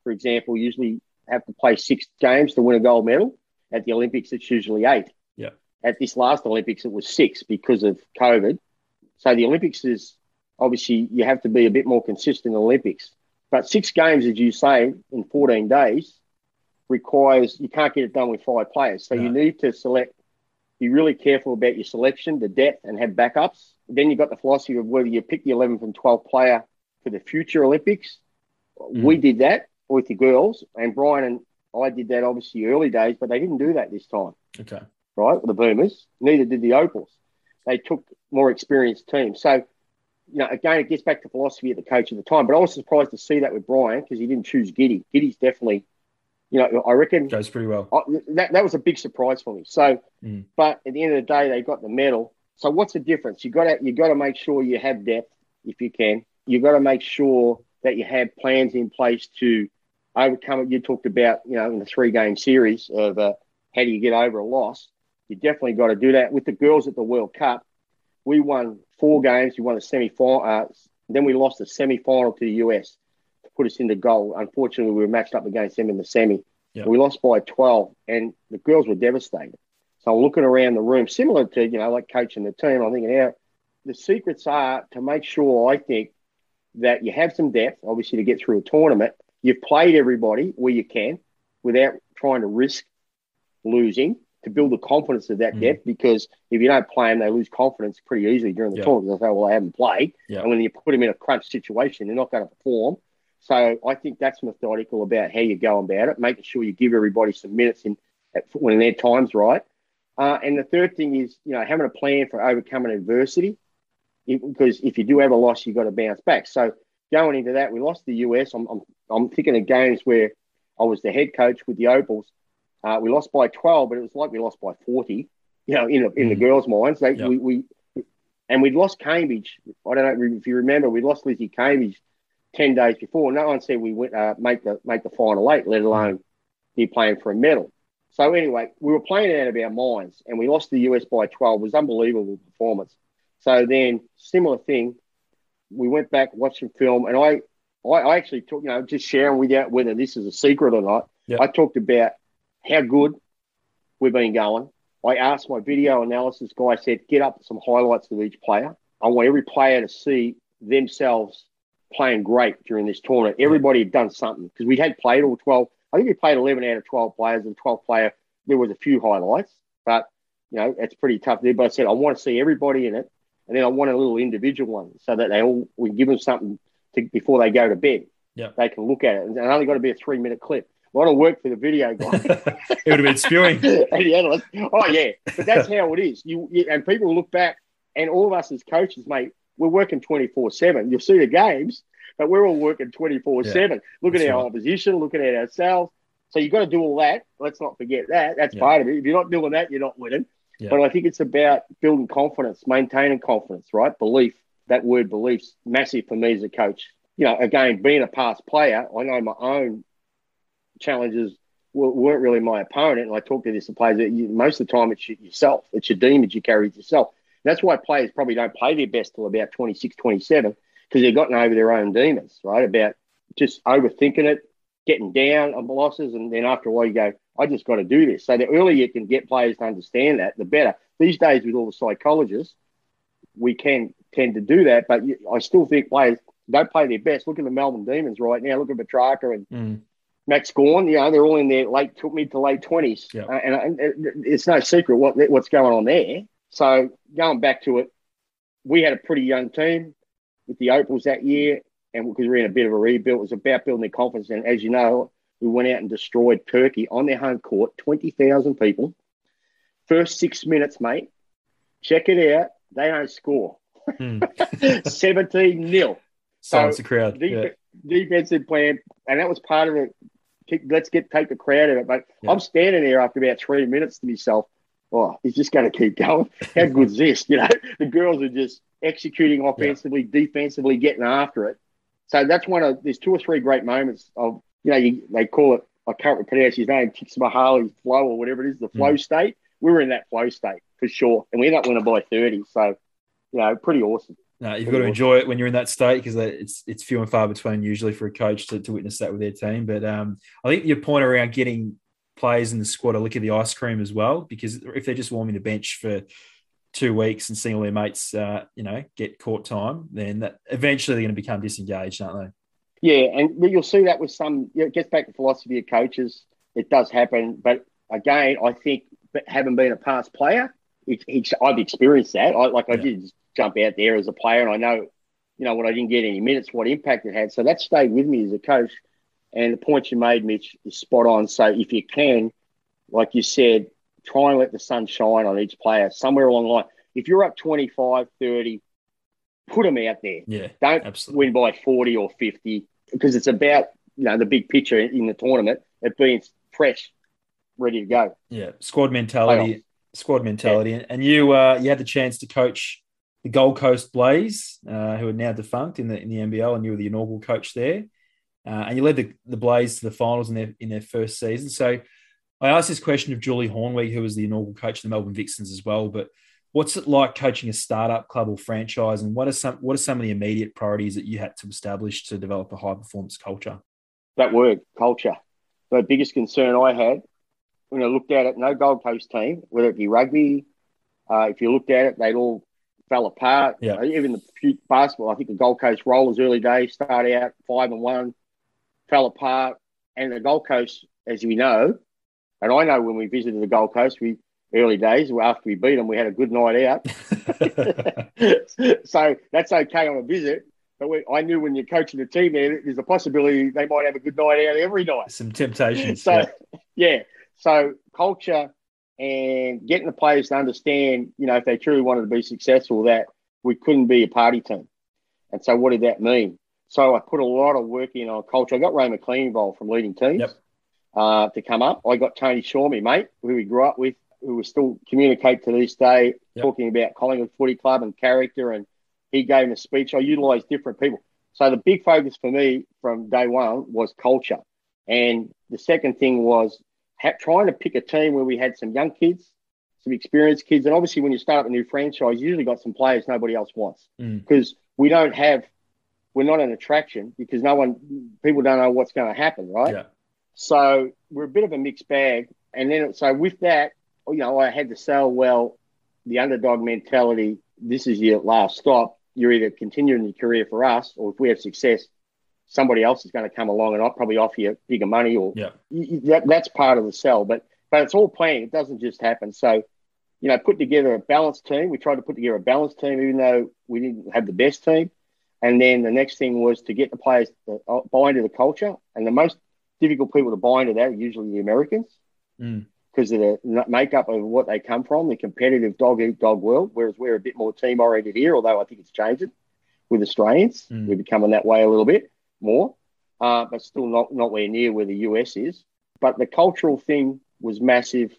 for example, usually have to play six games to win a gold medal. At the Olympics, it's usually eight. Yeah. At this last Olympics, it was six because of COVID. So the Olympics is obviously you have to be a bit more consistent in the Olympics. But six games, as you say, in 14 days requires you can't get it done with five players. So no. you need to select, be really careful about your selection, the depth, and have backups. Then you've got the philosophy of whether you pick the 11th and 12th player for the future Olympics. Mm. We did that with the girls, and Brian and I did that obviously early days, but they didn't do that this time. Okay. Right? The Boomers. Neither did the Opals they took more experienced teams. So, you know, again, it gets back to philosophy of the coach at the time. But I was surprised to see that with Brian because he didn't choose Giddey. Giddey's definitely, you know, I reckon goes pretty well. I, that that was a big surprise for me. So, mm. but at the end of the day, they got the medal. So, what's the difference? You got to you got to make sure you have depth if you can. You got to make sure that you have plans in place to overcome it. You talked about, you know, in the three game series of uh, how do you get over a loss you definitely got to do that. With the girls at the World Cup, we won four games. We won the semi final. Uh, then we lost the semi final to the US put us into goal. Unfortunately, we were matched up against them in the semi. Yep. We lost by 12, and the girls were devastated. So looking around the room, similar to, you know, like coaching the team. I'm thinking, yeah, the secrets are to make sure, I think, that you have some depth, obviously, to get through a tournament. You've played everybody where you can without trying to risk losing to build the confidence of that mm. depth because if you don't play them, they lose confidence pretty easily during the yeah. tournament. They say, well, I haven't played. Yeah. And when you put them in a crunch situation, they're not going to perform. So I think that's methodical about how you go about it, making sure you give everybody some minutes in when their time's right. Uh, and the third thing is, you know, having a plan for overcoming adversity, because if you do have a loss, you've got to bounce back. So going into that, we lost the US. I'm, I'm, I'm thinking of games where I was the head coach with the Opals. Uh, we lost by 12, but it was like we lost by 40, you know, in, the, in mm. the girls' minds. They, yep. we, we, and we'd lost Cambage. I don't know if you remember, we lost Lizzie Cambage 10 days before. No one said we went uh, make the make the final eight, let alone be playing for a medal. So anyway, we were playing out of our minds and we lost the US by 12. It was unbelievable performance. So then similar thing, we went back, watched some film, and I I, actually took, you know, just sharing with you whether this is a secret or not. Yep. I talked about how good we've been going. I asked my video analysis guy, I said, get up some highlights of each player. I want every player to see themselves playing great during this tournament. Everybody had done something because we had played all 12. I think we played 11 out of 12 players, and 12 player, there was a few highlights, but, you know, it's pretty tough to do. But I said, I want to see everybody in it, and then I want a little individual one so that they all, we give them something to, before they go to bed. Yeah. They can look at it. And only got to be a three minute clip. A lot of work for the video guy. [LAUGHS] it would have been spewing. [LAUGHS] oh yeah, but that's how it is. You, you, and people look back, and all of us as coaches, mate, we're working twenty four seven. You'll see the games, but we're all working twenty four seven, looking at our right. opposition, looking at ourselves. So you've got to do all that. Let's not forget that. That's yeah. part of it. If you're not doing that, you're not winning. Yeah. But I think it's about building confidence, maintaining confidence, right? Belief. That word belief's massive for me as a coach. You know, again, being a past player, I know my own challenges weren't really my opponent. And I talk to this to players most of the time it's yourself, it's your demons you carry yourself. That's why players probably don't play their best till about 26, 27, because they've gotten over their own demons, right? About just overthinking it, getting down on losses. And then after a while, you go, I just got to do this. So the earlier you can get players to understand that, the better. These days, with all the psychologists, we can tend to do that. But I still think players don't play their best. Look at the Melbourne Demons right now. Look at Petracca and mm. Max Gawn. You know, they're all in their late, mid to late 20s. Uh, and, and it's no secret what what's going on there. So going back to it, we had a pretty young team with the Opals that year. And because we were in a bit of a rebuild, it was about building their confidence. And as you know, we went out and destroyed Turkey on their home court, 20,000 people. First six minutes, mate. Check it out. They don't score. Hmm. [LAUGHS] 17 nil. Silence so the crowd. Def- yeah. Defensive plan. And that was part of it. Let's get take the crowd out of it. But yeah. I'm standing there after about three minutes to myself. Oh, he's just going to keep going. How [LAUGHS] good's this? You know, [LAUGHS] the girls are just executing offensively, yeah. defensively, getting after it. So that's one of there's two or three great moments of you know you, they call it I can't pronounce his name Csikszentmihalyi flow or whatever it is the flow mm. state. We were in that flow state for sure, and we ended up winning by thirty. So you know, pretty awesome. No, you've got to enjoy it when you're in that state because it's it's few and far between usually for a coach to, to witness that with their team. But um, I think your point around getting players in the squad to lick at the ice cream as well, because if they're just warming the bench for two weeks and seeing all their mates, uh, you know, get court time, then that eventually they're going to become disengaged, aren't they? Yeah, and you'll see that with some. You know, it gets back to philosophy of coaches. It does happen, but again, I think having been a past player, it, it, I've experienced that. I, like I did jump out there as a player, and I know, you know, when I didn't get any minutes, what impact it had. So that stayed with me as a coach. And the point you made, Mitch, is spot on. So if you can, like you said, try and let the sun shine on each player somewhere along the line. If you're up 25, 30, put them out there. Yeah. Don't absolutely. win by 40 or 50 because it's about, you know, the big picture in the tournament, it being fresh, ready to go. Yeah. Squad mentality. Squad mentality. Yeah. And you uh, you had the chance to coach the Gold Coast Blaze, uh, who are now defunct in the in the NBL, and you were the inaugural coach there. Uh, and you led the, the Blaze to the finals in their in their first season. So I asked this question of Julie Hoornweg, who was the inaugural coach of the Melbourne Vixens as well. But what's it like coaching a startup club or franchise, and what are some what are some of the immediate priorities that you had to establish to develop a high performance culture? That word, culture. The biggest concern I had when I looked at it, no Gold Coast team, whether it be rugby, uh, if you looked at it, they'd all fell apart. Yeah. Even the basketball, I think the Gold Coast Rollers early days started out five and one, fell apart, and the Gold Coast, as we know, and I know when we visited the Gold Coast, we early days after we beat them, we had a good night out. [LAUGHS] [LAUGHS] so that's okay on a visit. But we, I knew when you're coaching a team there, there's a possibility they might have a good night out every night. Some temptations. so, yeah. [LAUGHS] yeah. So culture and getting the players to understand, you know, if they truly wanted to be successful, that we couldn't be a party team. And so, what did that mean? So, I put a lot of work in on culture. I got Ray McLean involved from leading teams yep. uh, to come up. I got Tony Shawmy, mate, who we grew up with, who we still communicate to this day, yep. talking about Collingwood Footy Club and character. And he gave a speech. I utilised different people. So, the big focus for me from day one was culture. And the second thing was trying to pick a team where we had some young kids, some experienced kids, and obviously when you start up a new franchise, you usually got some players nobody else wants because mm. we don't have, we're not an attraction because no one, people don't know what's going to happen, right? Yeah. So we're a bit of a mixed bag, and then so with that, you know, I had to sell well the underdog mentality. This is your last stop. You're either continuing your career for us, or if we have success, somebody else is going to come along and I'll probably offer you bigger money or yeah. that, that's part of the sell. But but it's all planned. It doesn't just happen. So, you know, put together a balanced team. We tried to put together a balanced team, even though we didn't have the best team. And then the next thing was to get the players to buy into the culture. And the most difficult people to buy into that are usually the Americans because mm. of the makeup of what they come from, the competitive dog eat dog world. Whereas we're a bit more team oriented here, although I think it's changing with Australians. Mm. We're becoming that way a little bit more, uh, but still not nowhere near where the US is. But the cultural thing was massive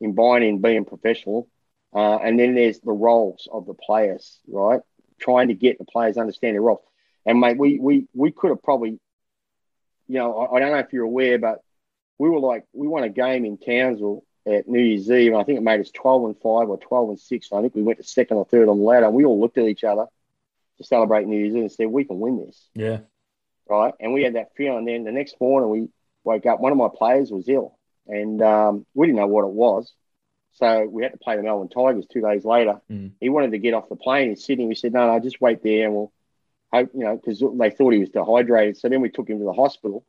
in buying in being professional. Uh, and then there's the roles of the players, right? Trying to get the players understand their roles. And mate, we we we could have probably, you know, I, I, don't know if you're aware, but we were like we won a game in Townsville at New Year's Eve, and I think it made us twelve and five or twelve and six. I think we went to second or third on the ladder. And we all looked at each other to celebrate New Year's Eve and said, "We can win this." Yeah right? And we had that feeling. Then the next morning we woke up. One of my players was ill, and um, we didn't know what it was. So we had to play the Melbourne Tigers two days later. Mm. He wanted to get off the plane in Sydney. We said, no, no, just wait there and we'll hope, you know, because they thought he was dehydrated. So then we took him to the hospital,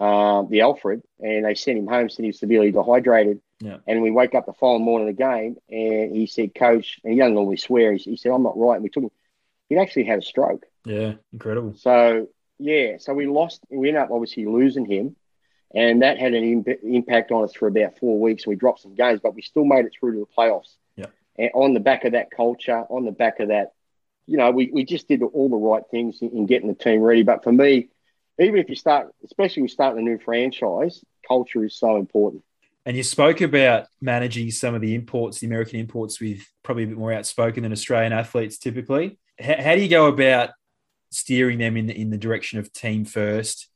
um, the Alfred, and they sent him home, said he was severely dehydrated. Yeah. And we woke up the following morning of the game and he said, Coach, and he doesn't normally swear, he, he said, I'm not right. And we took him, he'd actually had a stroke. Yeah, incredible. So yeah, so we lost. We ended up obviously losing him, and that had an imp- impact on us for about four weeks. We dropped some games, but we still made it through to the playoffs. Yeah. And on the back of that culture, on the back of that, you know, we, we just did all the right things in, in getting the team ready. But for me, even if you start, especially with starting a new franchise, culture is so important. And you spoke about managing some of the imports, the American imports, with probably a bit more outspoken than Australian athletes typically. How, how do you go about steering them in the, in the direction of team first.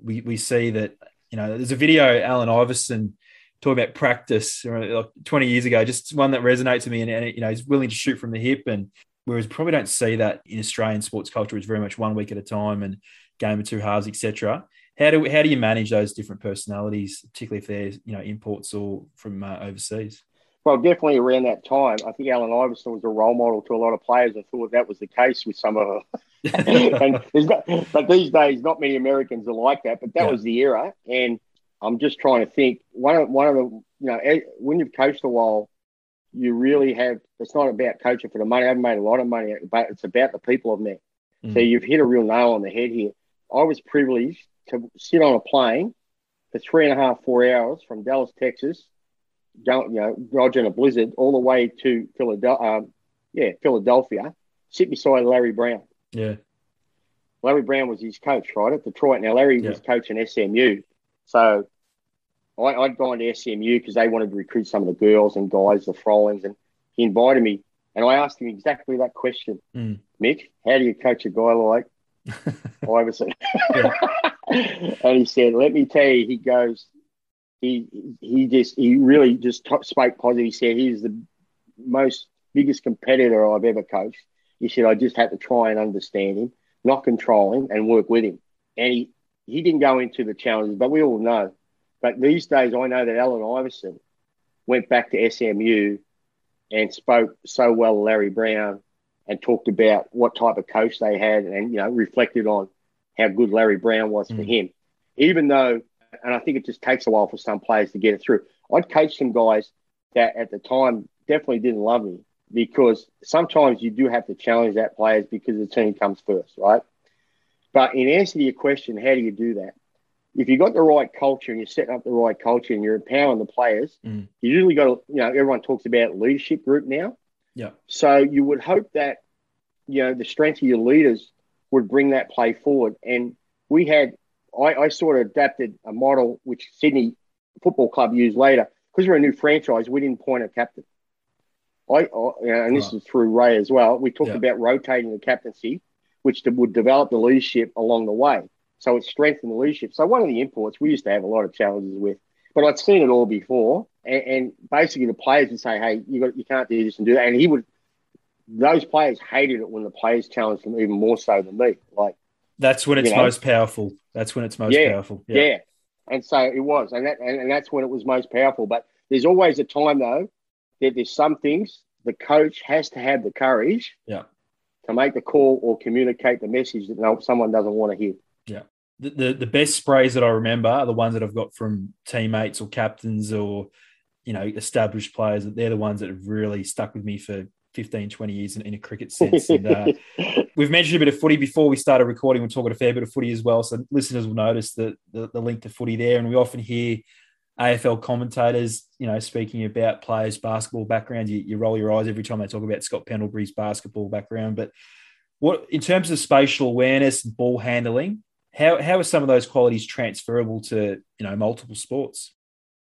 We, we see that, you know, there's a video, Allen Iverson talking about practice like 20 years ago, just one that resonates with me and, and, you know, he's willing to shoot from the hip. And whereas probably don't see that in Australian sports culture, it's very much one week at a time and game of two halves, etc. How do, how do you manage those different personalities, particularly if they're, you know, imports or from uh, overseas? Well, definitely around that time, I think Allen Iverson was a role model to a lot of players. I thought that was the case with some of them. [LAUGHS] and not, but these days, not many Americans are like that. But that yeah. was the era, and I'm just trying to think. One of one of the you know eh, when you've coached a while, you really have. It's not about coaching for the money. I haven't made a lot of money, but it's about the people I've met. Mm. So you've hit a real nail on the head here. I was privileged to sit on a plane for three and a half, four hours from Dallas, Texas you know, Roger in a blizzard all the way to Philadelphia. Um, yeah, Philadelphia. Sit beside Larry Brown. Yeah. Larry Brown was his coach, right, at Detroit. Now, Larry yeah. was coaching SMU. So I, I'd gone to SMU because they wanted to recruit some of the girls and guys, the Frolins, and he invited me. And I asked him exactly that question mm. Mick, how do you coach a guy like [LAUGHS] Iverson? [LAUGHS] and he said, Let me tell you, he goes, he he just he really just spoke positive. He said he's the most biggest competitor I've ever coached. He said I just had to try and understand him, not control him, and work with him. And he he didn't go into the challenges, but we all know. But these days, I know that Allen Iverson went back to SMU and spoke so well to Larry Brown and talked about what type of coach they had, and you know reflected on how good Larry Brown was mm. for him. Even though and I think it just takes a while for some players to get it through. I'd coach some guys that at the time definitely didn't love me, because sometimes you do have to challenge that players because the team comes first, right? But in answer to your question, how do you do that? If you've got the right culture and you're setting up the right culture and you're empowering the players, Mm. you usually got to, you know, everyone talks about leadership group now. Yeah. So you would hope that, you know, the strength of your leaders would bring that play forward. And we had, I, I sort of adapted a model which Sydney Football Club used later. Because we're a new franchise, we didn't point a captain. I, I and this Right. is through Ray as well. We talked Yeah. about rotating the captaincy, which would develop the leadership along the way. So it strengthened the leadership. So one of the imports we used to have a lot of challenges with, but I'd seen it all before. And, and basically, the players would say, "Hey, you got, you can't do this and do that," and he would. Those players hated it when the players challenged them even more so than me. Like, That's when it's You know? most powerful. That's when it's most Yeah, powerful. yeah. And so it was, and that and, and that's when it was most powerful. But there's always a time though that there's some things the coach has to have the courage, Yeah. to make the call or communicate the message that someone doesn't want to hear. the, the the best sprays that I remember are the ones that I've got from teammates or captains or you know established players. That they're the ones that have really stuck with me for 15, 20 years in, in a cricket sense. And uh, [LAUGHS] we've mentioned a bit of footy before we started recording. We're talking a fair bit of footy as well, so listeners will notice the, the the link to footy there. And we often hear AFL commentators, you know, speaking about players' basketball backgrounds. You, you roll your eyes every time they talk about Scott Pendlebury's basketball background, but what in terms of spatial awareness and ball handling, how how are some of those qualities transferable to you know multiple sports?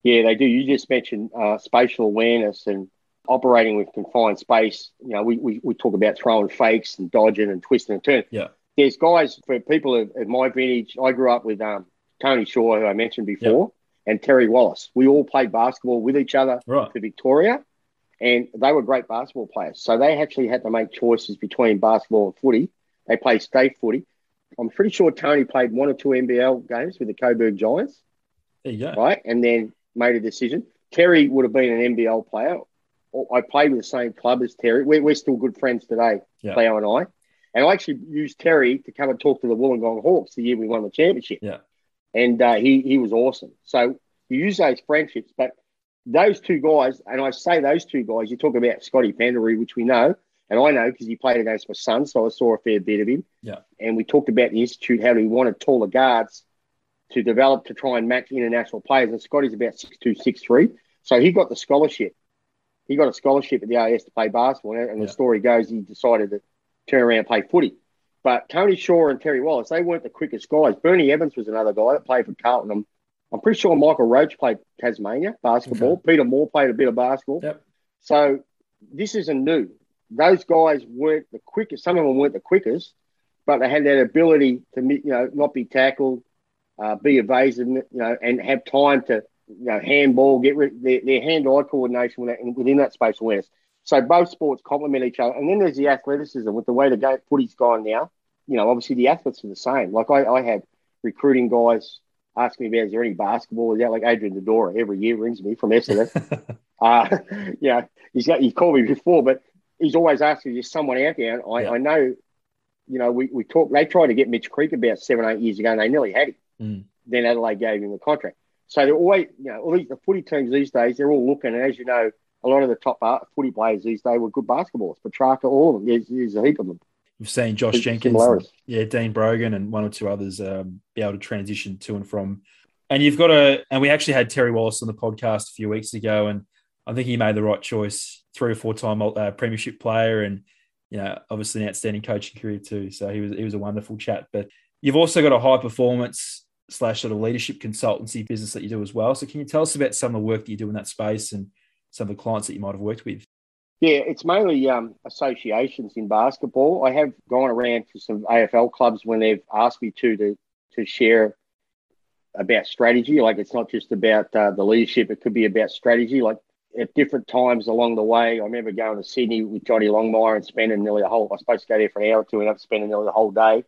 Yeah, they do. You just mentioned uh, spatial awareness and operating with confined space. You know, we, we, we talk about throwing fakes and dodging and twisting and turning. Yeah. There's guys, for people of, of my vintage, I grew up with um, Tony Shaw, who I mentioned before, and Terry Wallace. We all played basketball with each other Right. for Victoria, and they were great basketball players. So they actually had to make choices between basketball and footy. They played state footy. I'm pretty sure Tony played one or two NBL games with the Coburg Giants There you go. right? And then made a decision. Terry would have been an NBL player. I played with the same club as Terry. We're, we're still good friends today, Yeah. Cleo and I. And I actually used Terry to come and talk to the Wollongong Hawks the year we won the championship. Yeah. And uh, he, he was awesome. So you use those friendships, but those two guys, and I say those two guys, you talk about Scotty Pendlebury, which we know, and I know because he played against my son, so I saw a fair bit of him. Yeah. And we talked about the institute, how he wanted taller guards to develop to try and match international players. And Scotty's about six two, six three, so he got the scholarship. He got a scholarship at the AS to play basketball, and Yeah. the story goes he decided to turn around and play footy. But Tony Shaw and Terry Wallace, they weren't the quickest guys. Bernie Evans was another guy that played for Carlton. I'm, I'm pretty sure Michael Roach played Tasmania basketball. Peter Moore played a bit of basketball. Yep. So this isn't new. Those guys weren't the quickest. Some of them weren't the quickest, but they had that ability to, you know, not be tackled, uh, be evasive, you know, and have time to, you know, handball, get rid their, their hand-eye coordination within, within that spatial awareness. So both sports complement each other. And then there's the athleticism with the way the game footy's gone now. You know, obviously the athletes are the same. Like I, I had recruiting guys ask me about is there any basketball? Is that like Adrian Dodoro every year rings me from Essendon. [LAUGHS] uh, [LAUGHS] yeah, he's got he's called me before, but he's always asking is someone out there. And I, Yeah. I know, you know, we, we talked they tried to get Mitch Creek about seven, eight years ago and they nearly had him. Mm. Then Adelaide gave him the contract. So they're always, you know, all these the footy teams these days, they're all looking, and as you know, a lot of the top uh, footy players these days were good basketballers. Petracca, all of them. There's, there's a heap of them. You've seen Josh Sim- Jenkins, similarities. yeah, Dean Brogan, and one or two others um, be able to transition to and from. And you've got a, and we actually had Terry Wallace on the podcast a few weeks ago, and I think he made the right choice. Three or four time uh, premiership player, and you know, obviously an outstanding coaching career too. So he was he was a wonderful chat. But you've also got a high performance slash sort of leadership consultancy business that you do as well. So can you tell us about some of the work that you do in that space and some of the clients that you might have worked with? Yeah, it's mainly um, associations in basketball. I have gone around to some AFL clubs when they've asked me to to to share about strategy. Like it's not just about uh, the leadership; it could be about strategy. Like at different times along the way, I remember going to Sydney with Johnny Longmire and spending nearly a whole. I was supposed to go there for an hour or two, and up spending nearly the whole day.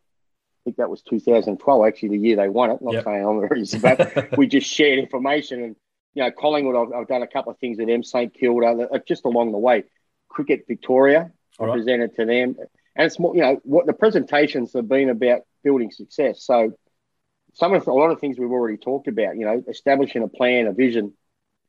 I think that was 2012, actually, the year they won it. Not Yep. saying I'm very, but [LAUGHS] we just shared information and you know, Collingwood, I've, I've done a couple of things with them, St Kilda, uh, just along the way. Cricket Victoria, I right. presented to them. And it's more, you know, what the presentations have been about building success. So some of a lot of things we've already talked about, you know, establishing a plan, a vision,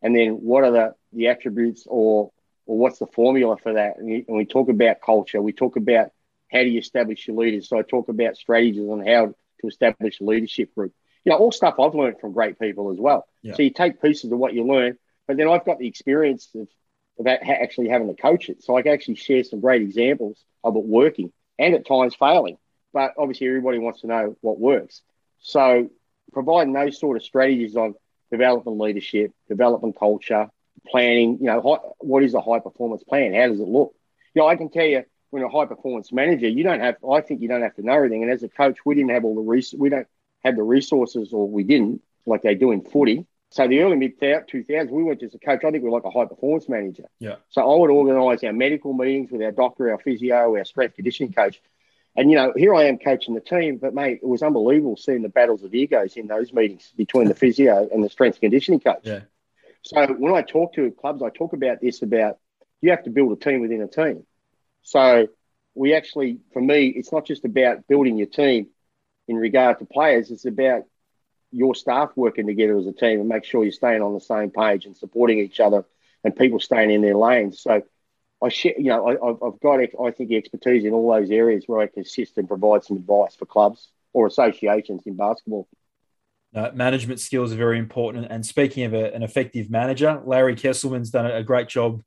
and then what are the, the attributes or or what's the formula for that? And, and we talk about culture. We talk about how do you establish your leaders. So I talk about strategies on how to establish a leadership group. You know, all stuff I've learned from great people as well. Yeah. So you take pieces of what you learn, but then I've got the experience of, of actually having to coach it. So I can actually share some great examples of it working and at times failing. But obviously, everybody wants to know what works. So providing those sort of strategies on development leadership, development culture, planning, you know, what is a high performance plan? How does it look? You know, I can tell you when a high performance manager, you don't have, I think you don't have to know everything. And as a coach, we didn't have all the res- we don't have the resources or we didn't like they do in footy. So the early mid 2000s, we went as a coach. I think we were like a high performance manager. Yeah. So I would organise our medical meetings with our doctor, our physio, our strength conditioning coach. And you know, here I am coaching the team, but mate, it was unbelievable seeing the battles of egos in those meetings between the physio and the strength conditioning coach. Yeah. So when I talk to clubs, I talk about this about you have to build a team within a team. So we actually, for me, it's not just about building your team in regard to players. It's about your staff working together as a team and make sure you're staying on the same page and supporting each other and people staying in their lanes. So I share, you know, I, have got, I think, expertise in all those areas where I can assist and provide some advice for clubs or associations in basketball. Management skills are very important. And speaking of a, an effective manager, Larry Kestelman's done a great job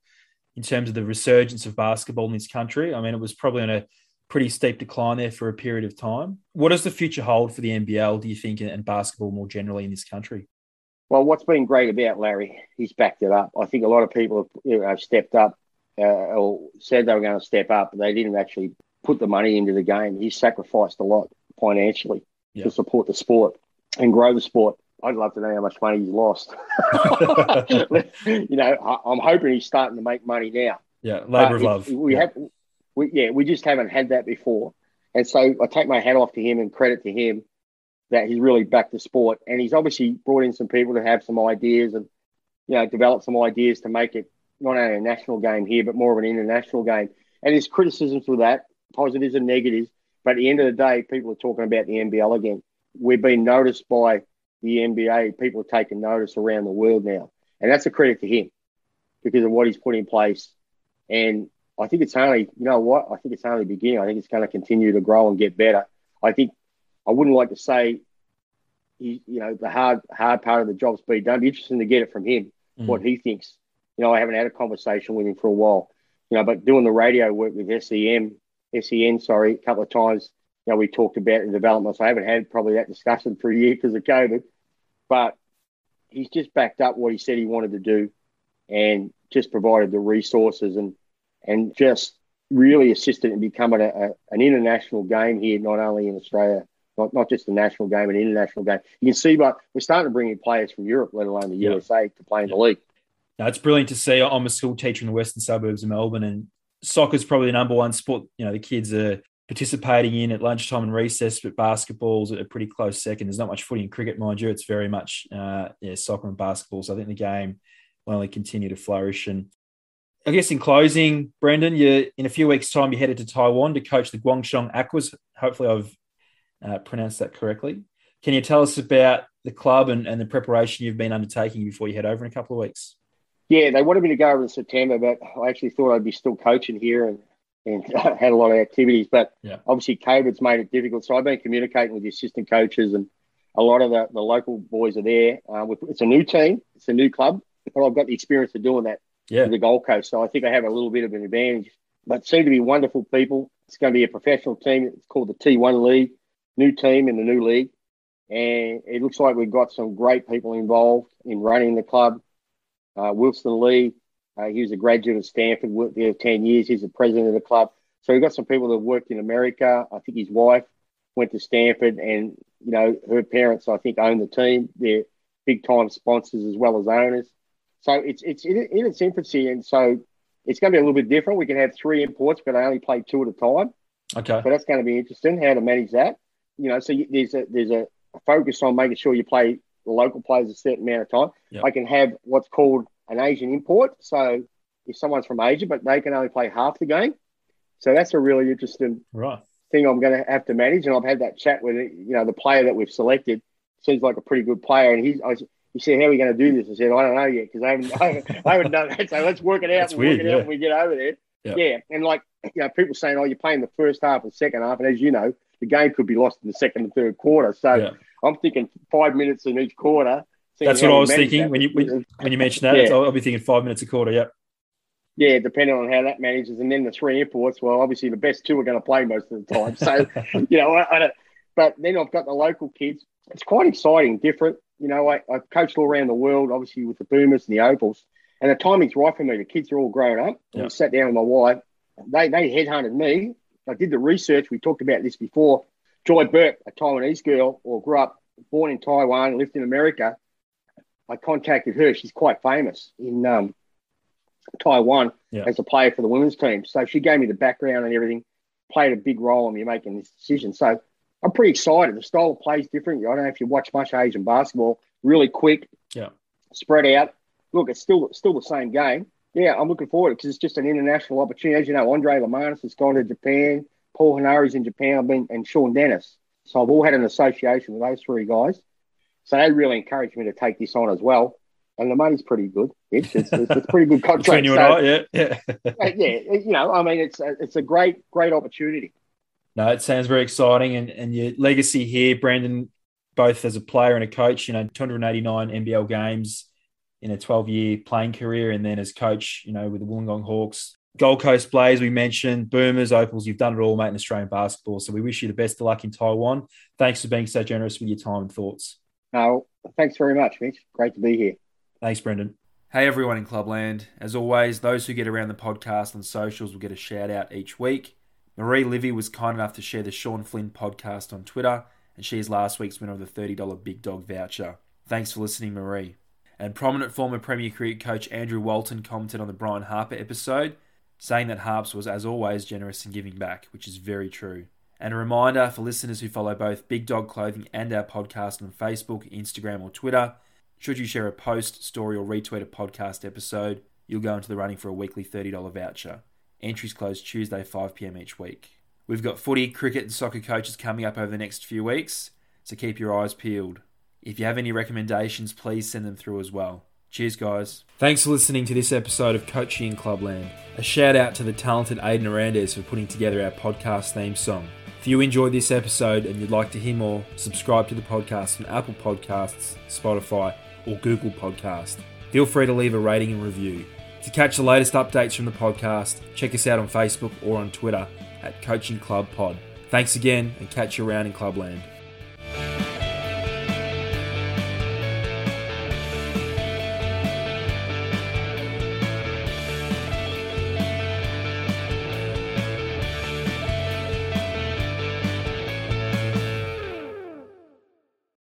in terms of the resurgence of basketball in this country. I mean, it was probably on a pretty steep decline there for a period of time. What does the future hold for the NBL, do you think, and basketball more generally in this country? Well, what's been great about Larry, he's backed it up. I think a lot of people have you know, stepped up uh, or said they were going to step up, but they didn't actually put the money into the game. He sacrificed a lot financially to support the sport and grow the sport. I'd love to know how much money he's lost. [LAUGHS] [LAUGHS] you know, I, am hoping he's starting to make money now. Yeah, labour uh, of love. We yeah. have, we, yeah, we just haven't had that before, and so I take my hat off to him and credit to him that he's really backed the sport, and he's obviously brought in some people to have some ideas and you know develop some ideas to make it not only a national game here, but more of an international game. And there's criticisms for that, positives and negatives. But at the end of the day, people are talking about the NBL again. We've been noticed by the NBA. People are taking notice around the world now. And that's a credit to him because of what he's put in place. And I think it's only, you know what? I think it's only beginning. I think it's going to continue to grow and get better. I think I wouldn't like to say, he, you know, the hard hard part of the job's been done. It'd be interesting to get it from him, mm. what he thinks you know, I haven't had a conversation with him for a while. You know, but doing the radio work with SEM, SEN, sorry, a couple of times, you know, we talked about the development. So I haven't had probably that discussion for a year because of COVID. But he's just backed up what he said he wanted to do and just provided the resources and and just really assisted in becoming a, a, an international game here, not only in Australia, not, not just a national game, an international game. You can see, but we're starting to bring in players from Europe, let alone the USA, to play in the league. Now, it's brilliant to see. I'm a school teacher in the western suburbs of Melbourne, and soccer is probably the number one sport. You know, the kids are participating in at lunchtime and recess, but basketball's a pretty close second. There's not much footy and cricket, mind you. It's very much uh, yeah, soccer and basketball. So I think the game will only continue to flourish. And I guess in closing, Brendan, you in a few weeks' time you're headed to Taiwan to coach the Kaohsiung Aquas. Hopefully, I've uh, pronounced that correctly. Can you tell us about the club and, and the preparation you've been undertaking before you head over in a couple of weeks? Yeah, they wanted me to go over in September, but I actually thought I'd be still coaching here and, and [LAUGHS] had a lot of activities. But yeah. obviously, COVID's made it difficult. So I've been communicating with the assistant coaches, and a lot of the, the local boys are there. Uh, it's a new team, it's a new club, but I've got the experience of doing that yeah. with the Gold Coast. So I think I have a little bit of an advantage. But seem to be wonderful people. It's going to be a professional team. It's called the T1 League, new team in the new league. And it looks like we've got some great people involved in running the club uh, Wilson Lee, uh, he was a graduate of Stanford, worked there 10 years. He's the president of the club. So we've got some people that worked in America. I think his wife went to Stanford, and you know her parents, I think, own the team. They're big time sponsors as well as owners. So it's it's in, in its infancy, and so it's going to be a little bit different. We can have three imports, but I only play two at a time. Okay. So that's going to be interesting how to manage that. You know, so there's a there's a focus on making sure you play the local players a certain amount of time. Yep. I can have what's called an Asian import. So if someone's from Asia, but they can only play half the game. So that's a really interesting right. thing I'm going to have to manage. And I've had that chat with you know the player that we've selected. Seems like a pretty good player, and he's He said, "How are we going to do this?" I said, "I don't know yet because I haven't, [LAUGHS] I haven't, I haven't done that. So let's work it out. That's we'll weird, work it yeah. out when we get over there." Yeah. Yeah, and like you know, people saying, "Oh, you're playing the first half and second half," and as you know, the game could be lost in the second and third quarter. So Yeah. I'm thinking five minutes in each quarter. That's what I was thinking that. when you when, when you mentioned that. Yeah. I'll, I'll be thinking five minutes a quarter. Yeah, Yeah, depending on how that manages, and then the three imports. Well, obviously the best two are going to play most of the time. So, [LAUGHS] you know, I, I don't. But then I've got the local kids. It's quite exciting, different. You know, I, I've coached all around the world, obviously with the Boomers and the Opals, and the timing's right for me. The kids are all grown up. Yeah. I sat down with my wife. They they headhunted me. I did the research. We talked about this before. Joy Burke, a Taiwanese girl, or grew up, born in Taiwan, lived in America. I contacted her. She's quite famous in um, Taiwan Yeah. as a player for the women's team. So she gave me the background and everything, played a big role in me making this decision. So I'm pretty excited. The style of play is different. I don't know if you watch much Asian basketball, really quick, Yeah. spread out. Look, it's still still the same game. Yeah, I'm looking forward because it's just an international opportunity. As you know, Andre Lemanis has gone to Japan. Paul Henare's in Japan. I've been and Sean Dennis. So I've all had an association with those three guys. So they really encouraged me to take this on as well. And the money's pretty good. It's, it's, it's a pretty good contract. [LAUGHS] between you and So- I, yeah, yeah. [LAUGHS] yeah, you know, I mean, it's a, it's a great, great opportunity. No, it sounds very exciting, and and your legacy here, Brendan, both as a player and a coach. You know, 289 NBL games in a 12 year playing career, and then as coach, you know, with the Wollongong Hawks, Gold Coast Blaze, we mentioned Boomers, Opals. You've done it all, mate, in Australian basketball. So we wish you the best of luck in Taiwan. Thanks for being so generous with your time and thoughts. No, thanks very much, Mitch. Great to be here. Thanks, Brendan. Hey, everyone in Clubland. As always, those who get around the podcast on socials will get a shout out each week. Marie Livy was kind enough to share the Sean Flynn podcast on Twitter, and she is last week's winner of the $30 Big Dog voucher. Thanks for listening, Marie. And prominent former Premier Cricket coach Andrew Walton commented on the Brian Harper episode, saying that Harps was, as always, generous in giving back, which is very true. And a reminder for listeners who follow both Big Dog Clothing and our podcast on Facebook, Instagram, or Twitter should you share a post, story, or retweet a podcast episode, you'll go into the running for a weekly $30 voucher. Entries close Tuesday, 5pm each week. We've got footy, cricket, and soccer coaches coming up over the next few weeks, so keep your eyes peeled. If you have any recommendations, please send them through as well. Cheers, guys. Thanks for listening to this episode of Coaching in Clubland. A shout out to the talented Aidan Arandes for putting together our podcast theme song. If you enjoyed this episode and you'd like to hear more, subscribe to the podcast on Apple Podcasts, Spotify, or Google Podcast. Feel free to leave a rating and review. To catch the latest updates from the podcast, check us out on Facebook or on Twitter at Coaching Club Pod. Thanks again and catch you around in Clubland.